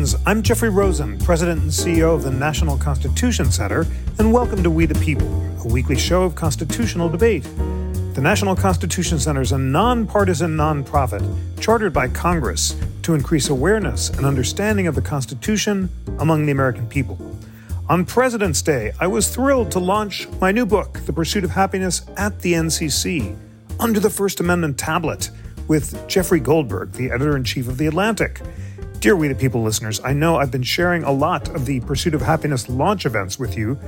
I'm Jeffrey Rosen, President and CEO of the National Constitution Center, and welcome to We the People, a weekly show of constitutional debate. The National Constitution Center is a nonpartisan nonprofit chartered by Congress to increase awareness and understanding of the Constitution among the American people. On President's Day, I was thrilled to launch my new book, The Pursuit of Happiness, at the NCC under the First Amendment tablet with Jeffrey Goldberg, the editor in chief of The Atlantic. Dear We the People listeners, I know I've been sharing a lot of the Pursuit of Happiness launch events with you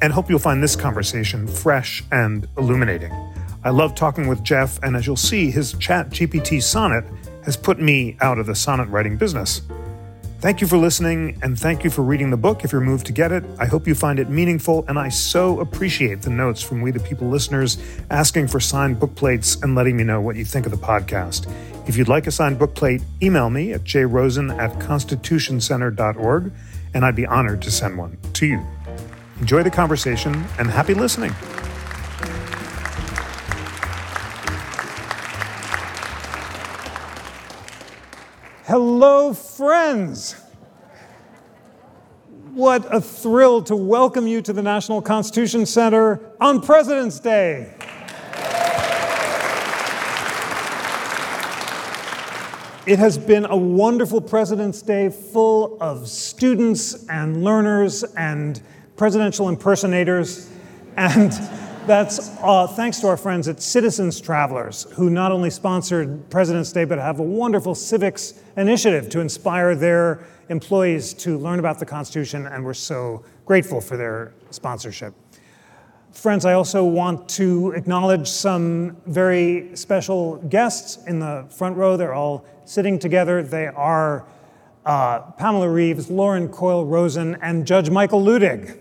and hope you'll find this conversation fresh and illuminating. I love talking with Jeff, and as you'll see, his Chat GPT sonnet has put me out of the sonnet writing business. Thank you for listening, and thank you for reading the book if you're moved to get it. I hope you find it meaningful, and I so appreciate the notes from We the People listeners asking for signed book plates and letting me know what you think of the podcast. If you'd like a signed book plate, email me at jrosen at constitutioncenter.org, and I'd be honored to send one to you. Enjoy the conversation, and happy listening. Hello, friends. What a thrill to welcome you to the National Constitution Center on President's Day. It has been a wonderful President's Day full of students and learners and presidential impersonators. And that's uh, thanks to our friends at Citizens Travelers, who not only sponsored President's Day, but have a wonderful civics initiative to inspire their employees to learn about the Constitution, and we're so grateful for their sponsorship. Friends, I also want to acknowledge some very special guests in the front row. They're all sitting together. They are uh, Pamela Reeves, Lauren Coyle Rosen, and Judge Michael Luttig.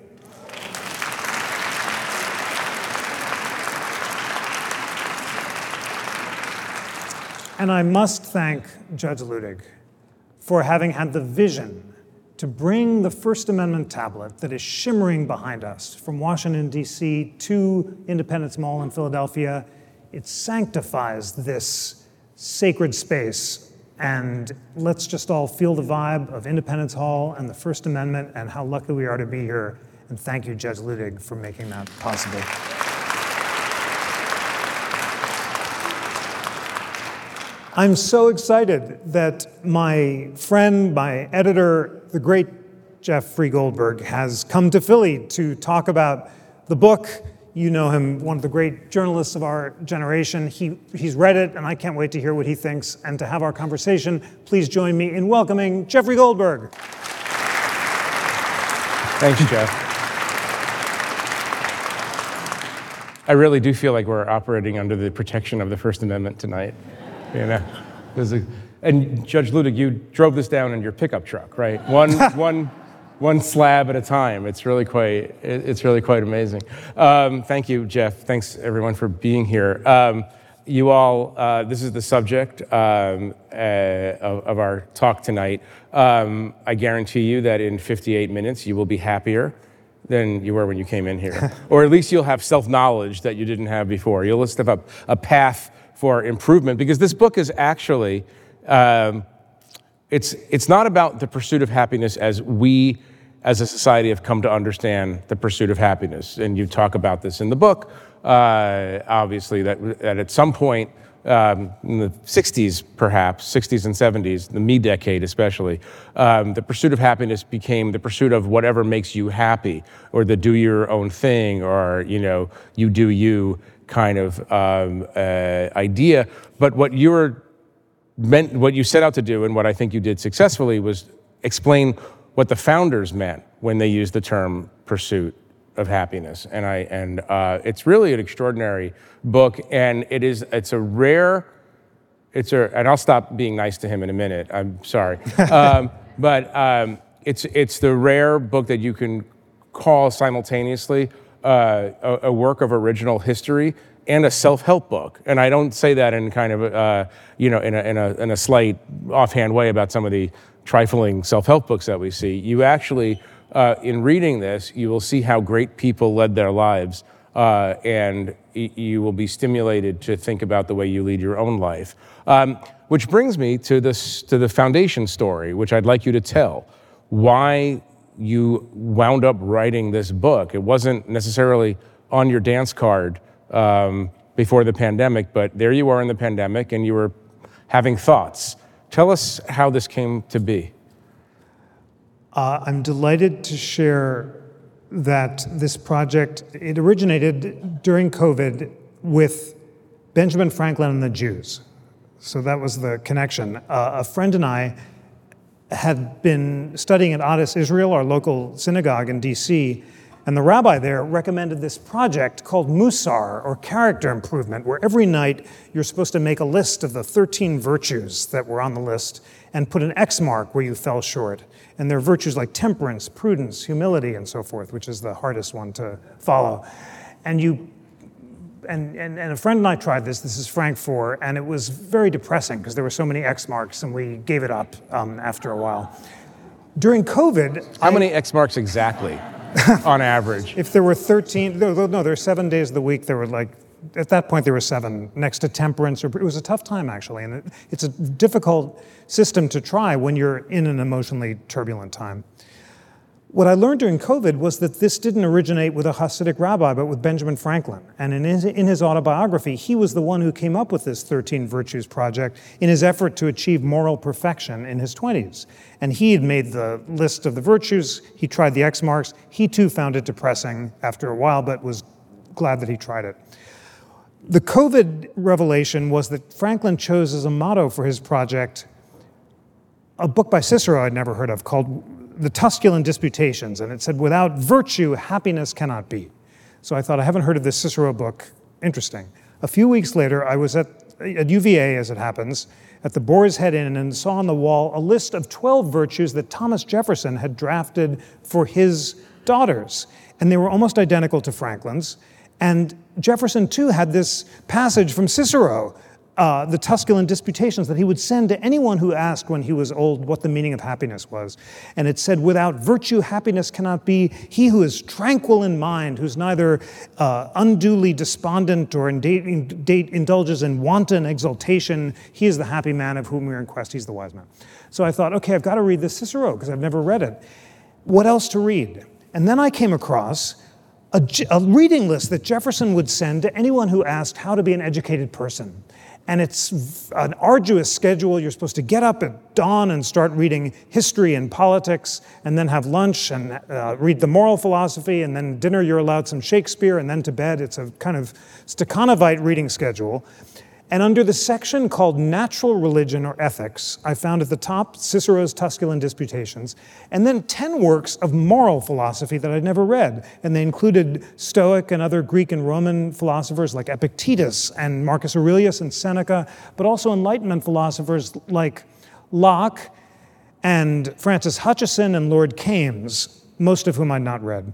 And I must thank Judge Luttig for having had the vision to bring the First Amendment tablet that is shimmering behind us from Washington, D.C. to Independence Mall in Philadelphia. It sanctifies this sacred space. And let's just all feel the vibe of Independence Hall and the First Amendment and how lucky we are to be here. And thank you, Judge Luttig, for making that possible. I'm so excited that my friend, my editor, the great Jeffrey Goldberg, has come to Philly to talk about the book. You know him, one of the great journalists of our generation. He, he's read it, and I can't wait to hear what he thinks and to have our conversation. Please join me in welcoming Jeffrey Goldberg. Thanks, Jeff. I really do feel like we're operating under the protection of the First Amendment tonight. You know, a, and Judge Luttig, you drove this down in your pickup truck, right? One, one, one slab at a time. It's really quite, it's really quite amazing. Um, thank you, Jeff. Thanks everyone for being here. Um, you all, uh, this is the subject um, uh, of, of, our talk tonight. Um, I guarantee you that in 58 minutes you will be happier than you were when you came in here. or at least you'll have self knowledge that you didn't have before. You'll step up a path for improvement because this book is actually um, it's it's not about the pursuit of happiness as we as a society have come to understand the pursuit of happiness. And you talk about this in the book uh, obviously that, that at some point um, in the 60s perhaps 60s and 70s the me decade especially um, the pursuit of happiness became the pursuit of whatever makes you happy or the do your own thing or you know you do you kind of um, uh, idea. But what you were meant, what you set out to do, and what I think you did successfully, was explain what the founders meant when they used the term pursuit of happiness. And I and uh, it's really an extraordinary book, and it is it's a rare. It's a, and I'll stop being nice to him in a minute. I'm sorry, um, but um, it's it's the rare book that you can call simultaneously uh, a, a, work of original history and a self-help book. And I don't say that in kind of, uh, you know, in a, in, a, in a slight offhand way about some of the trifling self-help books that we see. You actually, uh, in reading this, you will see how great people led their lives uh, and you will be stimulated to think about the way you lead your own life. Um, which brings me to, this, to the foundation story, which I'd like you to tell. Why you wound up writing this book. It wasn't necessarily on your dance card um, before the pandemic, but there you are in the pandemic and you were having thoughts. Tell us how this came to be. Uh, I'm delighted to share that this project it originated during COVID with Benjamin Franklin and the Jews. So that was the connection. Uh, a friend and I had been studying at Adas Israel, our local synagogue in DC, and the rabbi there recommended this project called Musar, or character improvement, where every night you're supposed to make a list of the 13 virtues that were on the list and put an X mark where you fell short. And there are virtues like temperance, prudence, humility, and so forth, which is the hardest one to follow. And you and, and, and, a friend and I tried this. This is Frank Foer, and it was very depressing because there were so many X marks, and we gave it up um, after a while. During COVID, how I, many X marks exactly, on average? If there were 13, no, no, there were seven days of the week. There were like at that point there were seven next to temperance. Or, it was a tough time actually, and it, it's a difficult system to try when you're in an emotionally turbulent time. What I learned during COVID was that this didn't originate with a Hasidic rabbi, but with Benjamin Franklin. And in his, in his, autobiography, he was the one who came up with this 13 Virtues Project in his effort to achieve moral perfection in his 20s. And he had made the list of the virtues, he tried the X marks. He too found it depressing after a while, but was glad that he tried it. The COVID revelation was that Franklin chose as a motto for his project a book by Cicero I'd never heard of called the Tusculan Disputations, and it said, Without virtue, happiness cannot be. So I thought, I haven't heard of this Cicero book. Interesting. A few weeks later, I was at, at UVA, as it happens, at the Boar's Head Inn and saw on the wall a list of 12 virtues that Thomas Jefferson had drafted for his daughters. And they were almost identical to Franklin's. And Jefferson, too, had this passage from Cicero uh, the Tusculan disputations that he would send to anyone who asked when he was old what the meaning of happiness was. And it said, Without virtue, happiness cannot be. He who is tranquil in mind, who's neither uh, unduly despondent or indulges in wanton exultation, he is the happy man of whom we are in quest. He's the wise man. So I thought, okay, I've got to read this Cicero because I've never read it. What else to read? And then I came across a, a reading list that Jefferson would send to anyone who asked how to be an educated person. And it's an arduous schedule. You're supposed to get up at dawn and start reading history and politics, and then have lunch and uh, read the moral philosophy, and then dinner you're allowed some Shakespeare, and then to bed. It's a kind of Stakhanovite reading schedule. And under the section called Natural Religion or Ethics, I found at the top Cicero's Tusculan Disputations, and then 10 works of moral philosophy that I'd never read. And they included Stoic and other Greek and Roman philosophers like Epictetus and Marcus Aurelius and Seneca, but also Enlightenment philosophers like Locke and Francis Hutcheson and Lord Kames, most of whom I'd not read.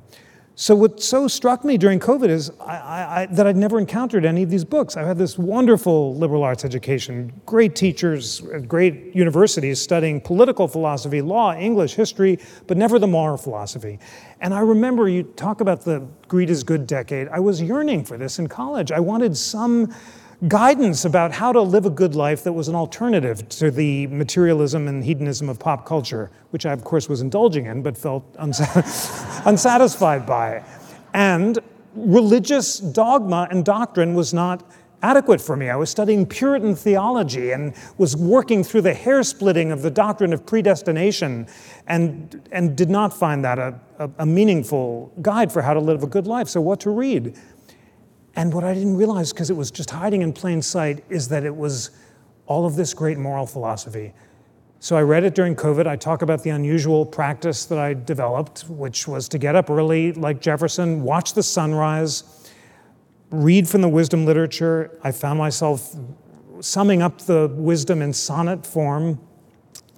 So what so struck me during COVID is I, I, that I'd never encountered any of these books. I had this wonderful liberal arts education, great teachers at great universities studying political philosophy, law, English, history, but never the moral philosophy. And I remember you talk about the greed is good decade. I was yearning for this in college. I wanted some guidance about how to live a good life that was an alternative to the materialism and hedonism of pop culture, which I, of course, was indulging in but felt unsatisfied by. And religious dogma and doctrine was not adequate for me. I was studying Puritan theology and was working through the hair splitting of the doctrine of predestination and, and did not find that a, a, a meaningful guide for how to live a good life. So, what to read? And what I didn't realize, because it was just hiding in plain sight, is that it was all of this great moral philosophy. So I read it during COVID. I talk about the unusual practice that I developed, which was to get up early, like Jefferson, watch the sunrise, read from the wisdom literature. I found myself summing up the wisdom in sonnet form,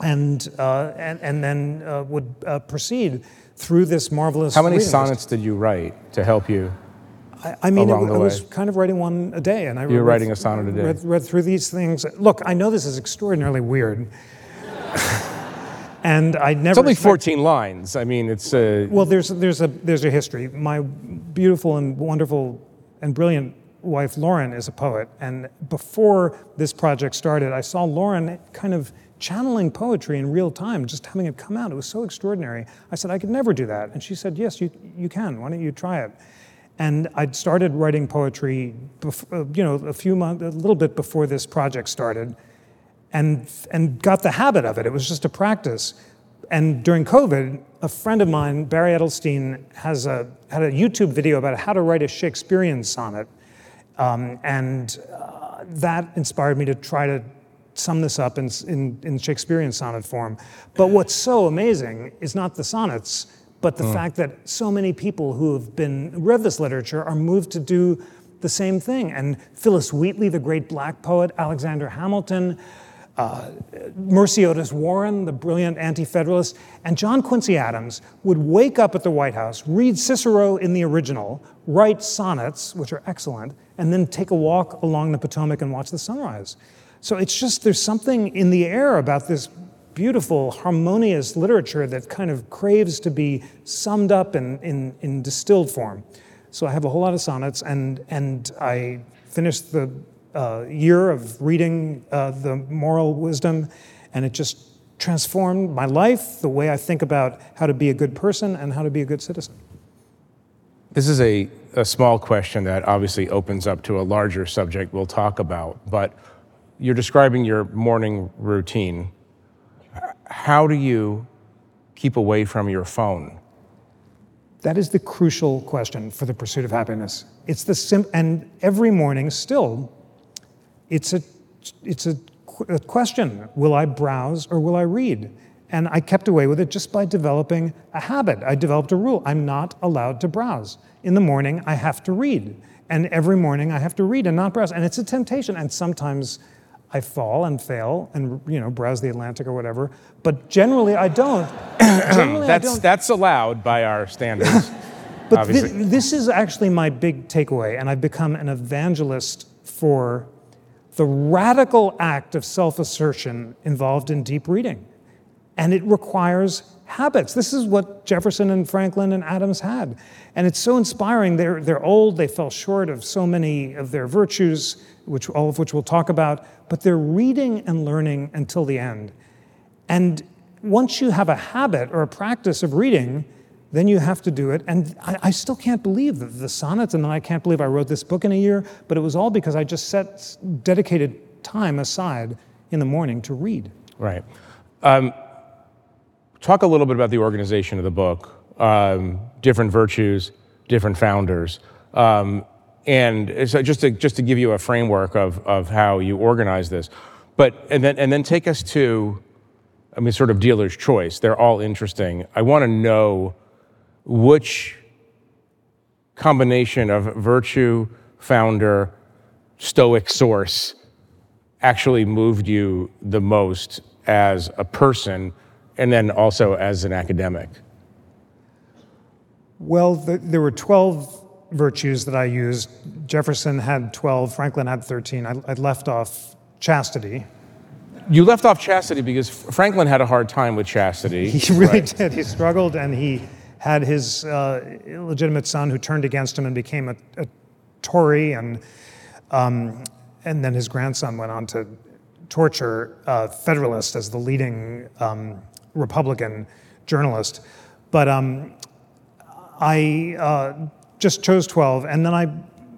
and, uh, and, and then uh, would uh, proceed through this marvelous. How many sonnets list. did you write to help you? I, I mean, it, I was kind of writing one a day, and I you were writing a sonnet a day. Read, read through these things. Look, I know this is extraordinarily weird. and I never. It's only 14 lines. I mean, it's. Uh, well, there's there's a there's a history. My beautiful and wonderful and brilliant wife, Lauren, is a poet. And before this project started, I saw Lauren kind of channeling poetry in real time, just having it come out. It was so extraordinary. I said, I could never do that. And she said, Yes, you, you can. Why don't you try it? And I'd started writing poetry, uh, you know, a few months, a little bit before this project started, and and got the habit of it. It was just a practice. And during COVID, a friend of mine, Barry Edelstein, has a had a YouTube video about how to write a Shakespearean sonnet, um, and uh, that inspired me to try to sum this up in, in, in, Shakespearean sonnet form. But what's so amazing is not the sonnets, but the mm. fact that so many people who have been read this literature are moved to do the same thing. And Phillis Wheatley, the great black poet, Alexander Hamilton, uh, Mercy Otis Warren, the brilliant anti federalist, and John Quincy Adams would wake up at the White House, read Cicero in the original, write sonnets, which are excellent, and then take a walk along the Potomac and watch the sunrise. So it's just, there's something in the air about this beautiful, harmonious literature that kind of craves to be summed up in, in, in distilled form. So I have a whole lot of sonnets, and, and I finished the uh, year of reading uh, the moral wisdom, and it just transformed my life, the way I think about how to be a good person and how to be a good citizen. This is a, a small question that obviously opens up to a larger subject we'll talk about, but you're describing your morning routine. How do you keep away from your phone? That is the crucial question for the pursuit of happiness. It's the sim- and every morning still, it's a it's a, a question: Will I browse or will I read? And I kept away with it just by developing a habit. I developed a rule: I'm not allowed to browse. In the morning, I have to read, and every morning I have to read and not browse. And it's a temptation, and sometimes I fall and fail and you know browse the Atlantic or whatever. But generally, I don't. generally, that's I don't. that's allowed by our standards. but th- this is actually my big takeaway, and I've become an evangelist for the radical act of self-assertion involved in deep reading, and it requires habits. This is what Jefferson and Franklin and Adams had, and it's so inspiring. They're they're old. They fell short of so many of their virtues which all of which we'll talk about, but they're reading and learning until the end. And once you have a habit or a practice of reading, then you have to do it. And I, I still can't believe the, the sonnets, and then I can't believe I wrote this book in a year, but it was all because I just set dedicated time aside in the morning to read. Right. Um, talk a little bit about the organization of the book, um, different virtues, different founders. Um, and so just to just to give you a framework of of how you organize this, but and then and then take us to, I mean, sort of dealer's choice. They're all interesting. I want to know which combination of virtue, founder, stoic source actually moved you the most as a person and then also as an academic? Well, the, there were 12 virtues that I used. Jefferson had 12, Franklin had 13. I, I left off chastity. You left off chastity because Franklin had a hard time with chastity. He really right. did. He struggled, and he had his uh, illegitimate son who turned against him and became a, a Tory, and um, and then his grandson went on to torture uh, Federalist as the leading um, Republican journalist. But um, I uh, just chose 12, and then I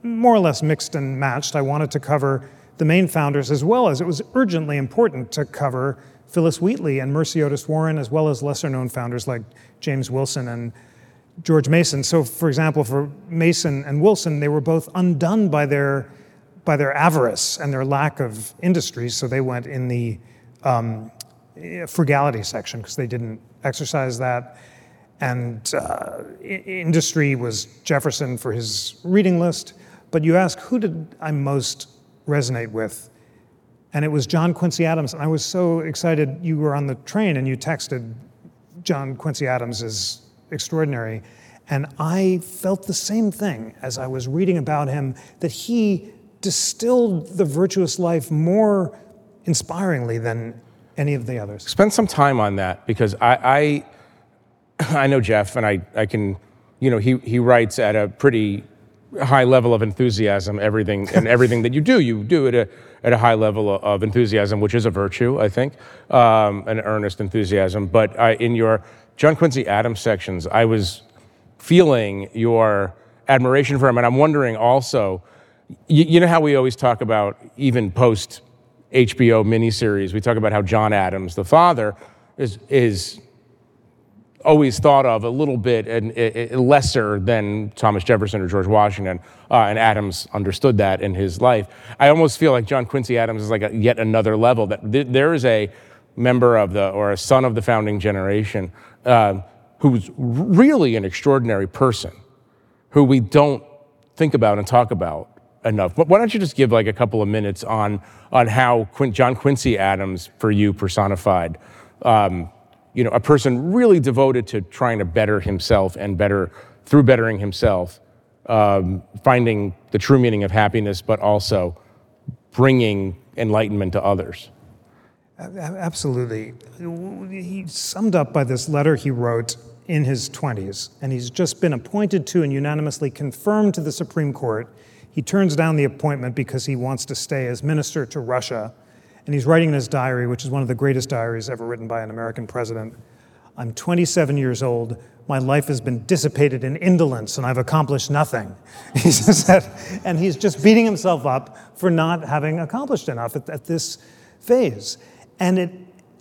more or less mixed and matched. I wanted to cover the main founders as well as it was urgently important to cover Phillis Wheatley and Mercy Otis Warren, as well as lesser known founders like James Wilson and George Mason. So, for example, for Mason and Wilson, they were both undone by their, by their avarice and their lack of industry, so they went in the um, frugality section because they didn't exercise that and uh, industry was Jefferson for his reading list. But you ask, who did I most resonate with? And it was John Quincy Adams. And I was so excited. You were on the train and you texted, John Quincy Adams is extraordinary. And I felt the same thing as I was reading about him that he distilled the virtuous life more inspiringly than any of the others. Spend some time on that because I, I I know Jeff, and I, I can, you know, he, he writes at a pretty high level of enthusiasm. Everything and everything that you do, you do at a at a high level of enthusiasm, which is a virtue, I think, um, an earnest enthusiasm. But I, in your John Quincy Adams sections, I was feeling your admiration for him, and I'm wondering also, you, you know how we always talk about even post HBO miniseries, we talk about how John Adams, the father, is is always thought of a little bit and, and lesser than Thomas Jefferson or George Washington, uh, and Adams understood that in his life. I almost feel like John Quincy Adams is like a, yet another level that th- there is a member of the or a son of the founding generation uh, who's really an extraordinary person, who we don't think about and talk about enough. But why don't you just give like a couple of minutes on on how Quin- John Quincy Adams for you personified? Um, you know, a person really devoted to trying to better himself and better through bettering himself, um, finding the true meaning of happiness, but also bringing enlightenment to others. Absolutely. He summed up by this letter he wrote in his 20s, and he's just been appointed to and unanimously confirmed to the Supreme Court. He turns down the appointment because he wants to stay as minister to Russia and he's writing in his diary, which is one of the greatest diaries ever written by an American president. I'm 27 years old. My life has been dissipated in indolence, and I've accomplished nothing. He said, and he's just beating himself up for not having accomplished enough at, at this phase. And it,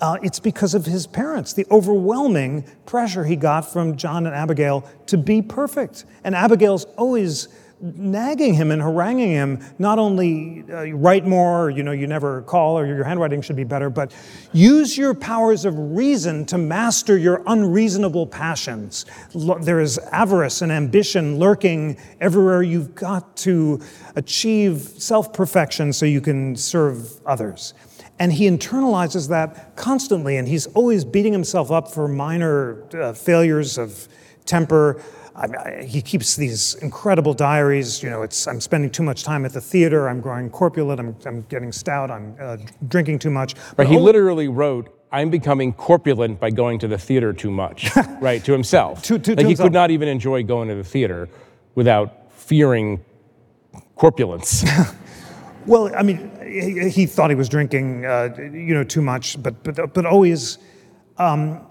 uh, it's because of his parents, the overwhelming pressure he got from John and Abigail to be perfect. And Abigail's always nagging him and haranguing him, not only uh, write more, you know, you never call, or your handwriting should be better, but use your powers of reason to master your unreasonable passions. There is avarice and ambition lurking everywhere. You've got to achieve self perfection so you can serve others. And he internalizes that constantly, and he's always beating himself up for minor uh, failures of temper I, I, he keeps these incredible diaries. You know, it's I'm spending too much time at the theater. I'm growing corpulent. I'm, I'm getting stout. I'm uh, drinking too much. But he literally wrote, "I'm becoming corpulent by going to the theater too much." right to himself. to, to, like to he himself. could not even enjoy going to the theater without fearing corpulence. well, I mean, he, he, thought he was drinking, uh, you know, too much, but but but always. Um,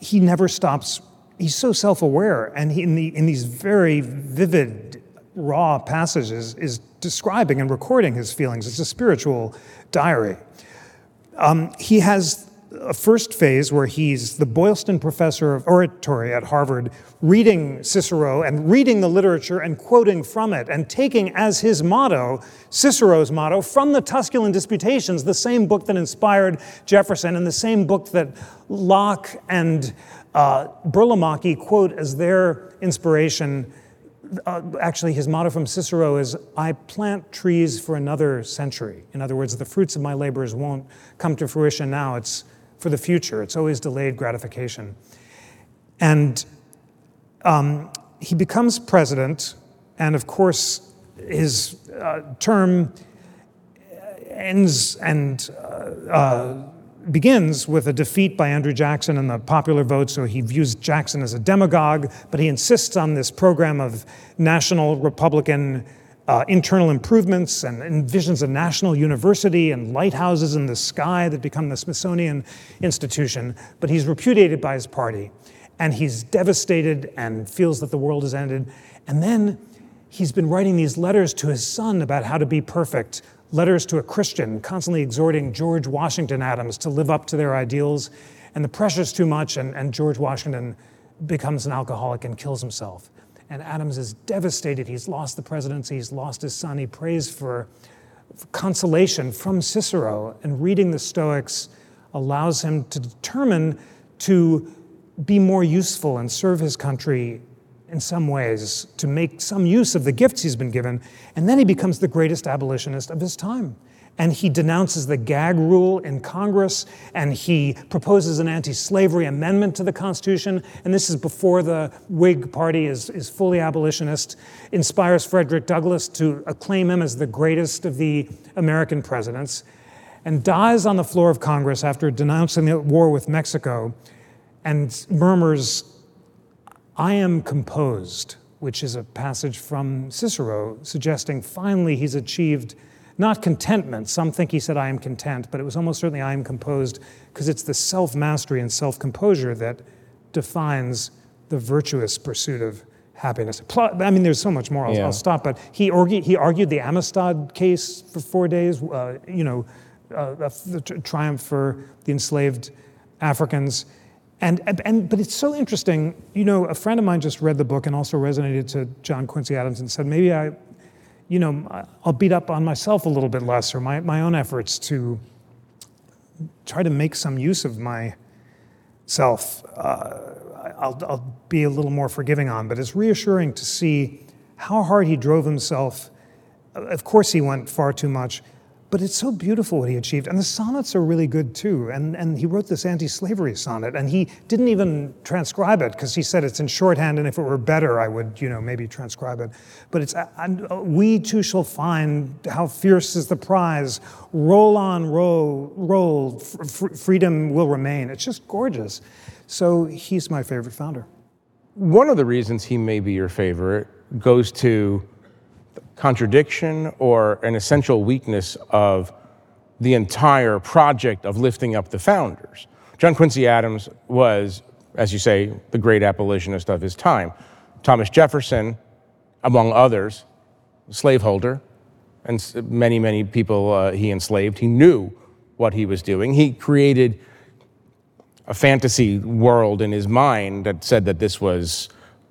he never stops he's so self-aware and he, in, the, in these very vivid raw passages is describing and recording his feelings. It's a spiritual diary. Um, he has a first phase where he's the boylston professor of oratory at harvard reading cicero and reading the literature and quoting from it and taking as his motto cicero's motto from the tusculan disputations the same book that inspired jefferson and the same book that locke and uh, quote as their inspiration. Uh, actually, his motto from Cicero is I plant trees for another century. In other words, the fruits of my labors won't come to fruition now, it's for the future. It's always delayed gratification. And um, he becomes president, and of course, his uh, term ends and uh, uh begins with a defeat by Andrew Jackson in the popular vote, so he views Jackson as a demagogue, but he insists on this program of national Republican uh, internal improvements and envisions a national university and lighthouses in the sky that become the Smithsonian Institution. But he's repudiated by his party, and he's devastated and feels that the world has ended. And then he's been writing these letters to his son about how to be perfect letters to a Christian, constantly exhorting George Washington Adams to live up to their ideals. And the pressure's too much, and, and George Washington becomes an alcoholic and kills himself. And Adams is devastated. He's lost the presidency, he's lost his son. He prays for, for consolation from Cicero, and reading the Stoics allows him to determine to be more useful and serve his country in some ways to make some use of the gifts he's been given. And then he becomes the greatest abolitionist of his time. And he denounces the gag rule in Congress, and he proposes an anti slavery amendment to the Constitution. And this is before the Whig Party is, is fully abolitionist, inspires Frederick Douglass to acclaim him as the greatest of the American presidents, and dies on the floor of Congress after denouncing the war with Mexico and murmurs I am composed. which is a passage from Cicero suggesting finally he's achieved not contentment. Some think he said, I am content, but it was almost certainly I am composed because it's the self mastery and self composure that defines the virtuous pursuit of happiness. I mean, there's so much more. I'll, yeah. I'll stop. But he argued, he argued the Amistad case for four days, uh, you know, uh, the triumph for the enslaved Africans. And, and, but it's so interesting. You know, a friend of mine just read the book and also resonated to John Quincy Adams and said, maybe I, you know, I'll beat up on myself a little bit less or my, my own efforts to try to make some use of myself. Uh, I'll, I'll be a little more forgiving on, but it's reassuring to see how hard he drove himself. Of course, he went far too much, but it's so beautiful what he achieved. And the sonnets are really good too. And, and he wrote this anti slavery sonnet, and he didn't even transcribe it because he said it's in shorthand, and if it were better, I would, you know, maybe transcribe it. But it's, uh, we too shall find how fierce is the prize. Roll on, roll, roll, freedom will remain. It's just gorgeous. So he's my favorite founder. One of the reasons he may be your favorite goes to contradiction or an essential weakness of the entire project of lifting up the founders. John Quincy Adams was, as you say, the great abolitionist of his time. Thomas Jefferson, among others, slaveholder, and many, many people uh, he enslaved. He knew what he was doing. He created a fantasy world in his mind that said that this was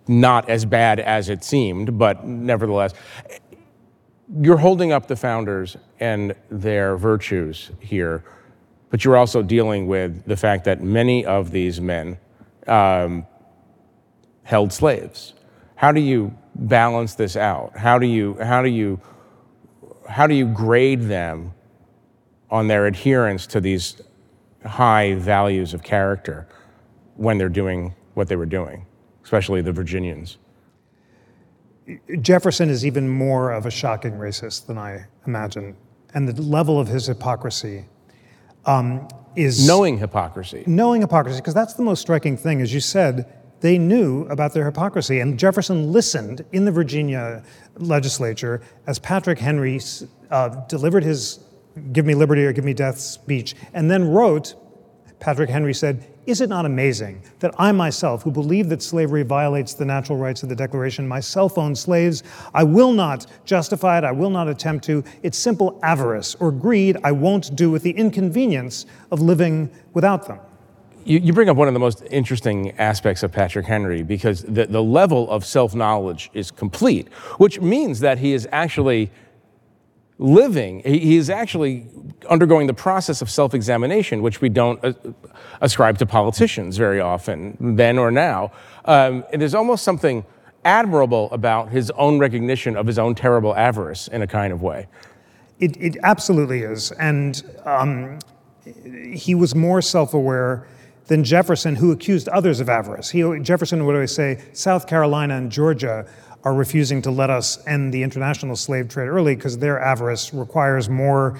not as bad as it seemed, but nevertheless, you're holding up the founders and their virtues here, but you're also dealing with the fact that many of these men um, held slaves. How do you balance this out? How do you how do you how do you grade them on their adherence to these high values of character when they're doing what they were doing, especially the Virginians. Jefferson is even more of a shocking racist than I imagine. And the level of his hypocrisy um, is. Knowing hypocrisy. Knowing hypocrisy, because that's the most striking thing. As you said, they knew about their hypocrisy. And Jefferson listened in the Virginia legislature as Patrick Henry uh, delivered his Give Me Liberty or Give Me Death speech, and then wrote, Patrick Henry said, Is it not amazing that I myself, who believe that slavery violates the natural rights of the Declaration, myself own slaves? I will not justify it, I will not attempt to. It's simple avarice or greed I won't do with the inconvenience of living without them. You, you bring up one of the most interesting aspects of Patrick Henry because the, the level of self knowledge is complete, which means that he is actually living. He is actually undergoing the process of self examination, which we don't uh, ascribe to politicians very often, then or now. Um, there's almost something admirable about his own recognition of his own terrible avarice in a kind of way. It, it absolutely is. And um, he was more self aware than Jefferson, who accused others of avarice. He, Jefferson would always say South Carolina and Georgia are refusing to let us end the international slave trade early because their avarice requires more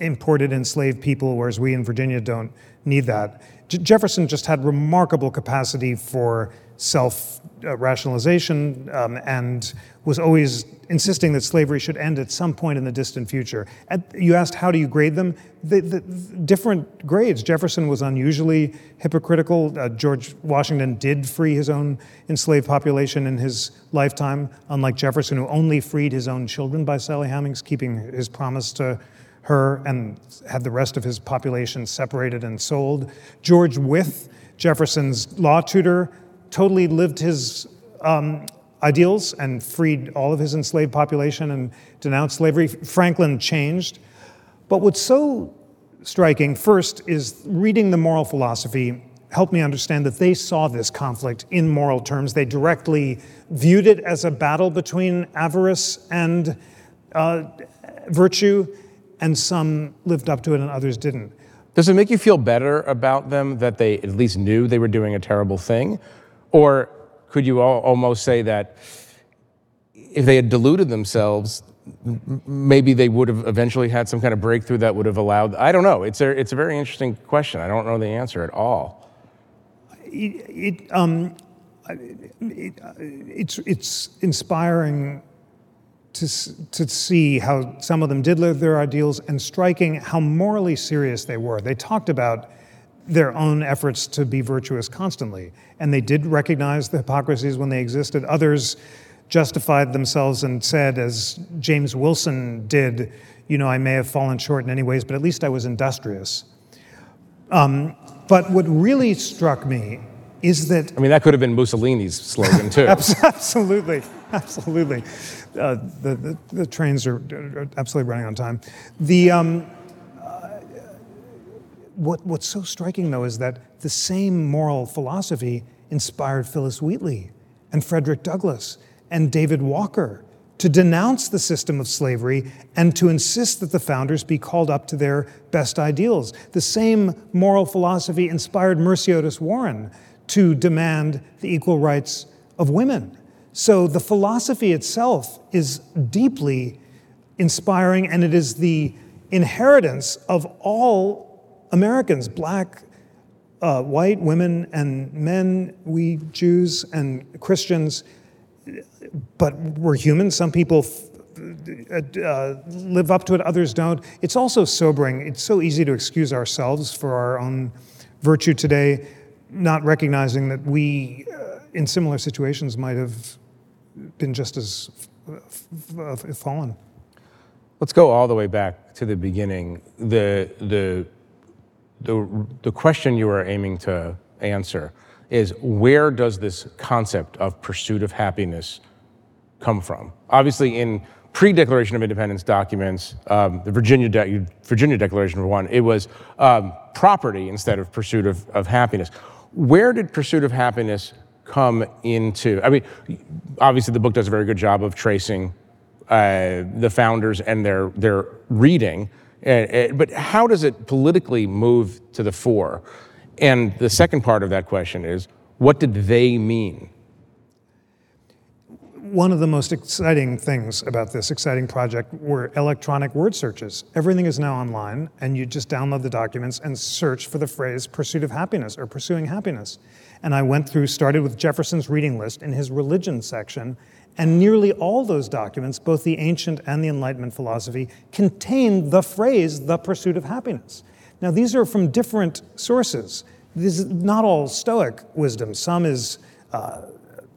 imported enslaved people, whereas we in Virginia don't need that. J- Jefferson just had remarkable capacity for self rationalization um, and was always insisting that slavery should end at some point in the distant future. At, you asked, how do you grade them? The, the, different grades. Jefferson was unusually hypocritical. Uh, George Washington did free his own enslaved population in his lifetime, unlike Jefferson, who only freed his own children by Sally Hemings, keeping his promise to her and had the rest of his population separated and sold. George Wythe, Jefferson's law tutor, totally lived his um, ideals and freed all of his enslaved population and denounced slavery. Franklin changed. But what's so striking, first, is reading the moral philosophy helped me understand that they saw this conflict in moral terms. They directly viewed it as a battle between avarice and uh, virtue, and some lived up to it and others didn't. Does it make you feel better about them that they at least knew they were doing a terrible thing? Or could you almost say that if they had deluded themselves, maybe they would have eventually had some kind of breakthrough that would have allowed? I don't know. It's a, it's a very interesting question. I don't know the answer at all. It, it, um, it, it's, it's inspiring to, to see how some of them did live their ideals and striking how morally serious they were. They talked about their own efforts to be virtuous constantly, and they did recognize the hypocrisies when they existed. Others justified themselves and said, as James Wilson did, you know, I may have fallen short in any ways, but at least I was industrious. Um, but what really struck me is that. I mean, that could have been Mussolini's slogan, too. absolutely. Absolutely. Uh, the, the, the, trains are, are, absolutely running on time. The, um, what, what's so striking, though, is that the same moral philosophy inspired Phillis Wheatley and Frederick Douglass and David Walker to denounce the system of slavery and to insist that the founders be called up to their best ideals. The same moral philosophy inspired Mercy Otis Warren to demand the equal rights of women. So the philosophy itself is deeply inspiring, and it is the inheritance of all Americans, black, uh, white, women, and men, we Jews and Christians but we're human. Some people uh, live up to it, others don't. It's also sobering. It's so easy to excuse ourselves for our own virtue today, not recognizing that we, uh, in similar situations, might have been just as fallen. Let's go all the way back to the beginning. The, the, the, the question you are aiming to answer is where does this concept of pursuit of happiness come from? Obviously, in pre-Declaration of Independence documents, um, the Virginia, De- Virginia Declaration for one, it was um, property instead of pursuit of, of happiness. Where did pursuit of happiness come into? I mean, obviously the book does a very good job of tracing uh, the founders and their their reading, uh, uh, but how does it politically move to the fore? And the second part of that question is, what did they mean? One of the most exciting things about this exciting project were electronic word searches. Everything is now online, and you just download the documents and search for the phrase pursuit of happiness or pursuing happiness. And I went through, started with Jefferson's reading list in his religion section, and nearly all those documents, both the ancient and the Enlightenment philosophy, contain the phrase the pursuit of happiness. Now, these are from different sources. This is not all Stoic wisdom. Some is uh,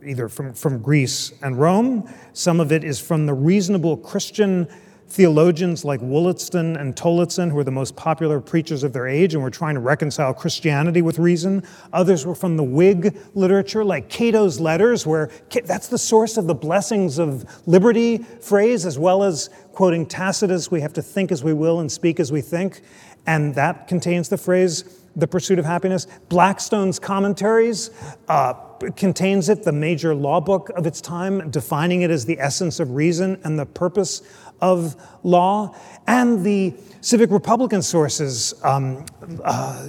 either from, from Greece and Rome, some of it is from the reasonable Christian theologians like Wollaston and Tillotson, who were the most popular preachers of their age and were trying to reconcile Christianity with reason. Others were from the Whig literature, like Cato's letters, where that's the source of the blessings of liberty phrase, as well as quoting Tacitus, we have to think as we will and speak as we think. And that contains the phrase, the Pursuit of Happiness. Blackstone's Commentaries uh, contains it, the major law book of its time, defining it as the essence of reason and the purpose of law. And the civic Republican sources, um, uh,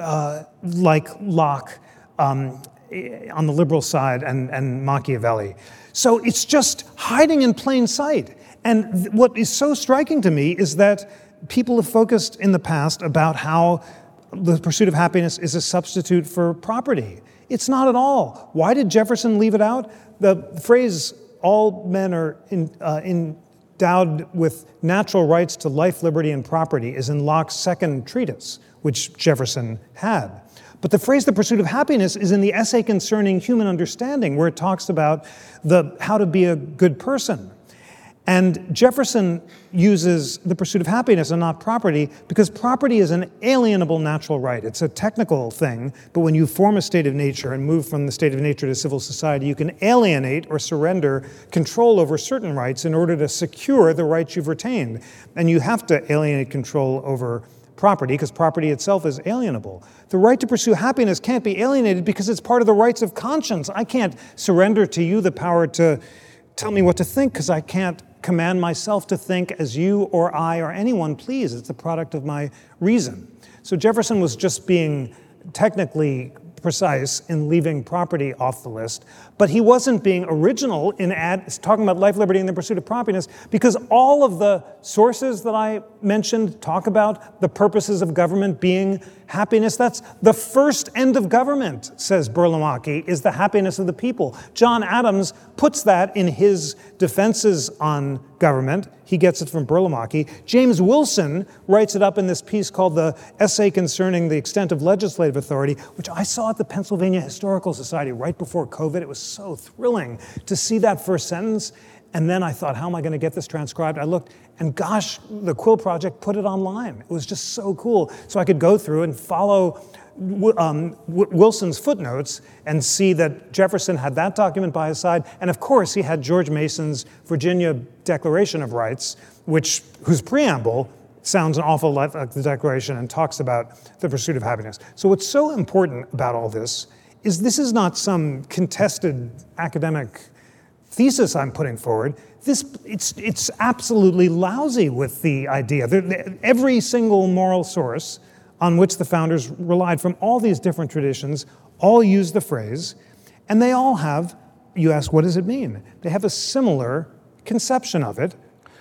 uh, like Locke um, on the liberal side and, and Machiavelli. So it's just hiding in plain sight. And th- what is so striking to me is that people have focused in the past about how the pursuit of happiness is a substitute for property. It's not at all. Why did Jefferson leave it out? The phrase, all men are in, uh, endowed with natural rights to life, liberty, and property, is in Locke's second treatise, which Jefferson had. But the phrase the pursuit of happiness is in the essay concerning human understanding, where it talks about the, how to be a good person. And Jefferson uses the pursuit of happiness and not property because property is an alienable natural right. It's a technical thing, but when you form a state of nature and move from the state of nature to civil society, you can alienate or surrender control over certain rights in order to secure the rights you've retained. And you have to alienate control over property because property itself is alienable. The right to pursue happiness can't be alienated because it's part of the rights of conscience. I can't surrender to you the power to tell me what to think because I can't command myself to think as you or I or anyone please. It's the product of my reason. So Jefferson was just being technically precise in leaving property off the list, but he wasn't being original in ad, talking about life, liberty, and the pursuit of property because all of the sources that I mentioned talk about the purposes of government being happiness. That's the first end of government, says Burlamaqui, is the happiness of the people. John Adams puts that in his defenses on government. He gets it from Burlamaqui. James Wilson writes it up in this piece called The Essay Concerning the Extent of Legislative Authority, which I saw at the Pennsylvania Historical Society right before COVID. It was so thrilling to see that first sentence. And then I thought, how am I going to get this transcribed? I looked, and gosh, the Quill Project put it online. It was just so cool. So I could go through and follow um, Wilson's footnotes and see that Jefferson had that document by his side. And of course, he had George Mason's Virginia Declaration of Rights, which, whose preamble sounds an awful lot like the Declaration and talks about the pursuit of happiness. So, what's so important about all this is this is not some contested academic thesis I'm putting forward, this, it's, it's absolutely lousy with the idea. every single moral source on which the founders relied from all these different traditions all use the phrase, and they all have, you ask, what does it mean? They have a similar conception of it.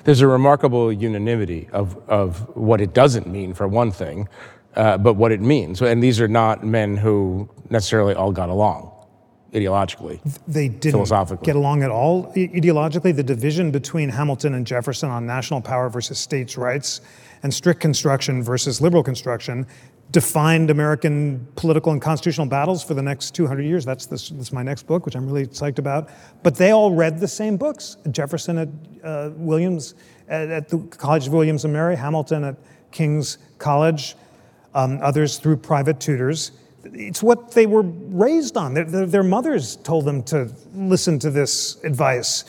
There's a remarkable unanimity of, of what it doesn't mean, for one thing, uh, but what it means. And these are not men who necessarily all got along ideologically. They didn't get along at all ideologically. The division between Hamilton and Jefferson on national power versus states' rights and strict construction versus liberal construction defined American political and constitutional battles for the next 200 years. That's, this, this my next book, which I'm really psyched about. But they all read the same books. Jefferson at uh, Williams, at, at, the College of Williams and Mary, Hamilton at King's College, um, others through private tutors it's what they were raised on. Their, their, their, mothers told them to listen to this advice.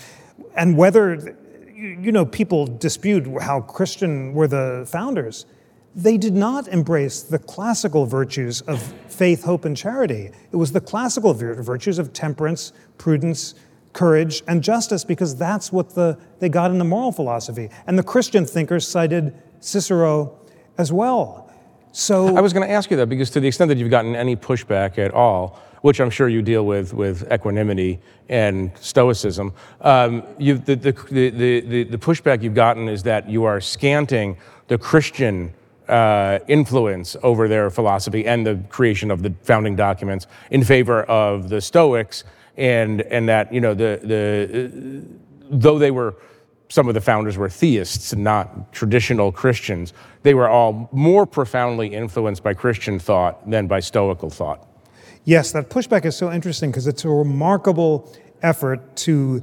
And whether, you know, people dispute how Christian were the founders, they did not embrace the classical virtues of faith, hope, and charity. It was the classical virtues of temperance, prudence, courage, and justice, because that's what the, they got in the moral philosophy. And the Christian thinkers cited Cicero as well. So I was going to ask you that because to the extent that you've gotten any pushback at all, which I'm sure you deal with with equanimity and stoicism, um, the, the, the, the, the pushback you've gotten is that you are scanting the Christian uh, influence over their philosophy and the creation of the founding documents in favor of the Stoics, and and that you know the the though they were some of the founders were theists, not traditional Christians. They were all more profoundly influenced by Christian thought than by Stoical thought. Yes, that pushback is so interesting because it's a remarkable effort to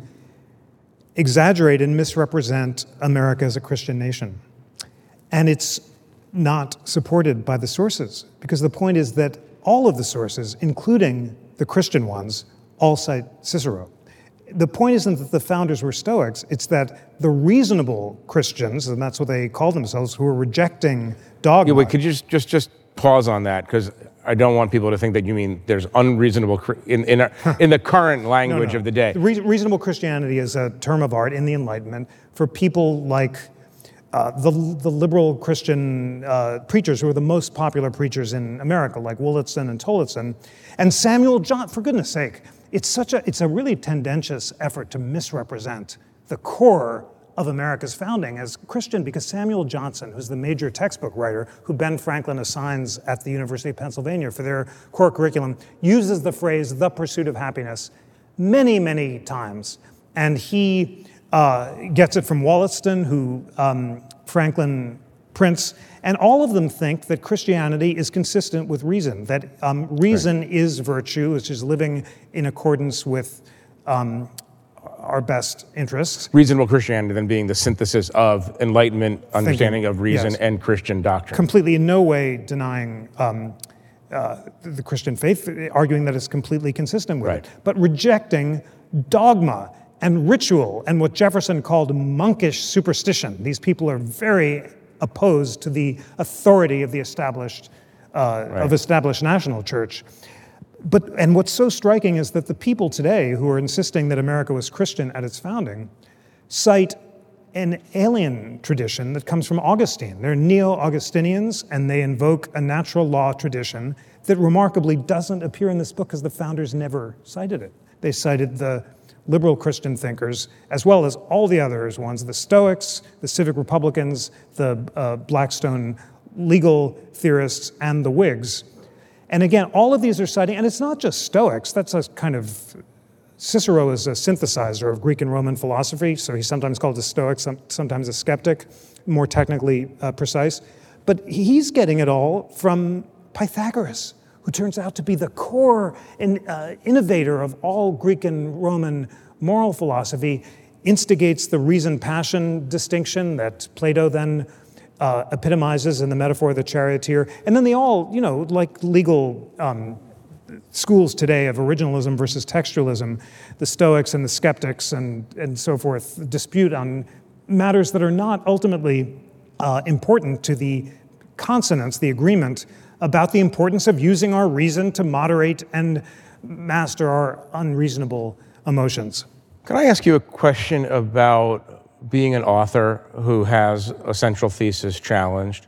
exaggerate and misrepresent America as a Christian nation. And it's not supported by the sources because the point is that all of the sources, including the Christian ones, all cite Cicero the point isn't that the founders were Stoics, it's that the reasonable Christians, and that's what they call themselves, who were rejecting dogma. Yeah, wait, could you just, just, just pause on that? Because I don't want people to think that you mean there's unreasonable in in, a, in the current language no, no. of the day. Re- reasonable Christianity is a term of art in the Enlightenment for people like uh, the the liberal Christian uh, preachers who are the most popular preachers in America, like Wollaston and Tillotson, and Samuel John. For goodness' sake, it's such a it's a really tendentious effort to misrepresent the core of America's founding as Christian because Samuel Johnson, who's the major textbook writer who Ben Franklin assigns at the University of Pennsylvania for their core curriculum, uses the phrase the pursuit of happiness many, many times. And he uh, gets it from Wollaston, who um, Franklin prints. And all of them think that Christianity is consistent with reason, that um, reason right. is virtue, which is living in accordance with um, our best interests. Reasonable Christianity then being the synthesis of Enlightenment understanding Thinking, of reason yes. and Christian doctrine. Completely, in no way denying um, uh, the Christian faith, arguing that it's completely consistent with right. it, but rejecting dogma and ritual and what Jefferson called monkish superstition. These people are very opposed to the authority of the established uh, right. of established national church. But and what's so striking is that the people today who are insisting that America was Christian at its founding cite an alien tradition that comes from Augustine. They're neo-Augustinians and they invoke a natural law tradition that remarkably doesn't appear in this book because the founders never cited it. They cited the liberal Christian thinkers, as well as all the others ones the Stoics, the Civic Republicans, the uh, Blackstone legal theorists, and the Whigs. And again, all of these are citing, and it's not just Stoics, that's a kind of Cicero is a synthesizer of Greek and Roman philosophy, so he's sometimes called a Stoic, sometimes a skeptic, more technically uh, precise. But he's getting it all from Pythagoras, who turns out to be the core uh, innovator of all Greek and Roman moral philosophy, instigates the reason passion distinction that Plato then uh, epitomizes in the metaphor of the charioteer. And then they all, you know, like legal um, schools today of originalism versus textualism, the Stoics and the skeptics and, and so forth dispute on matters that are not ultimately uh, important to the consonance, the agreement about the importance of using our reason to moderate and master our unreasonable emotions. Can I ask you a question about being an author who has a central thesis challenged?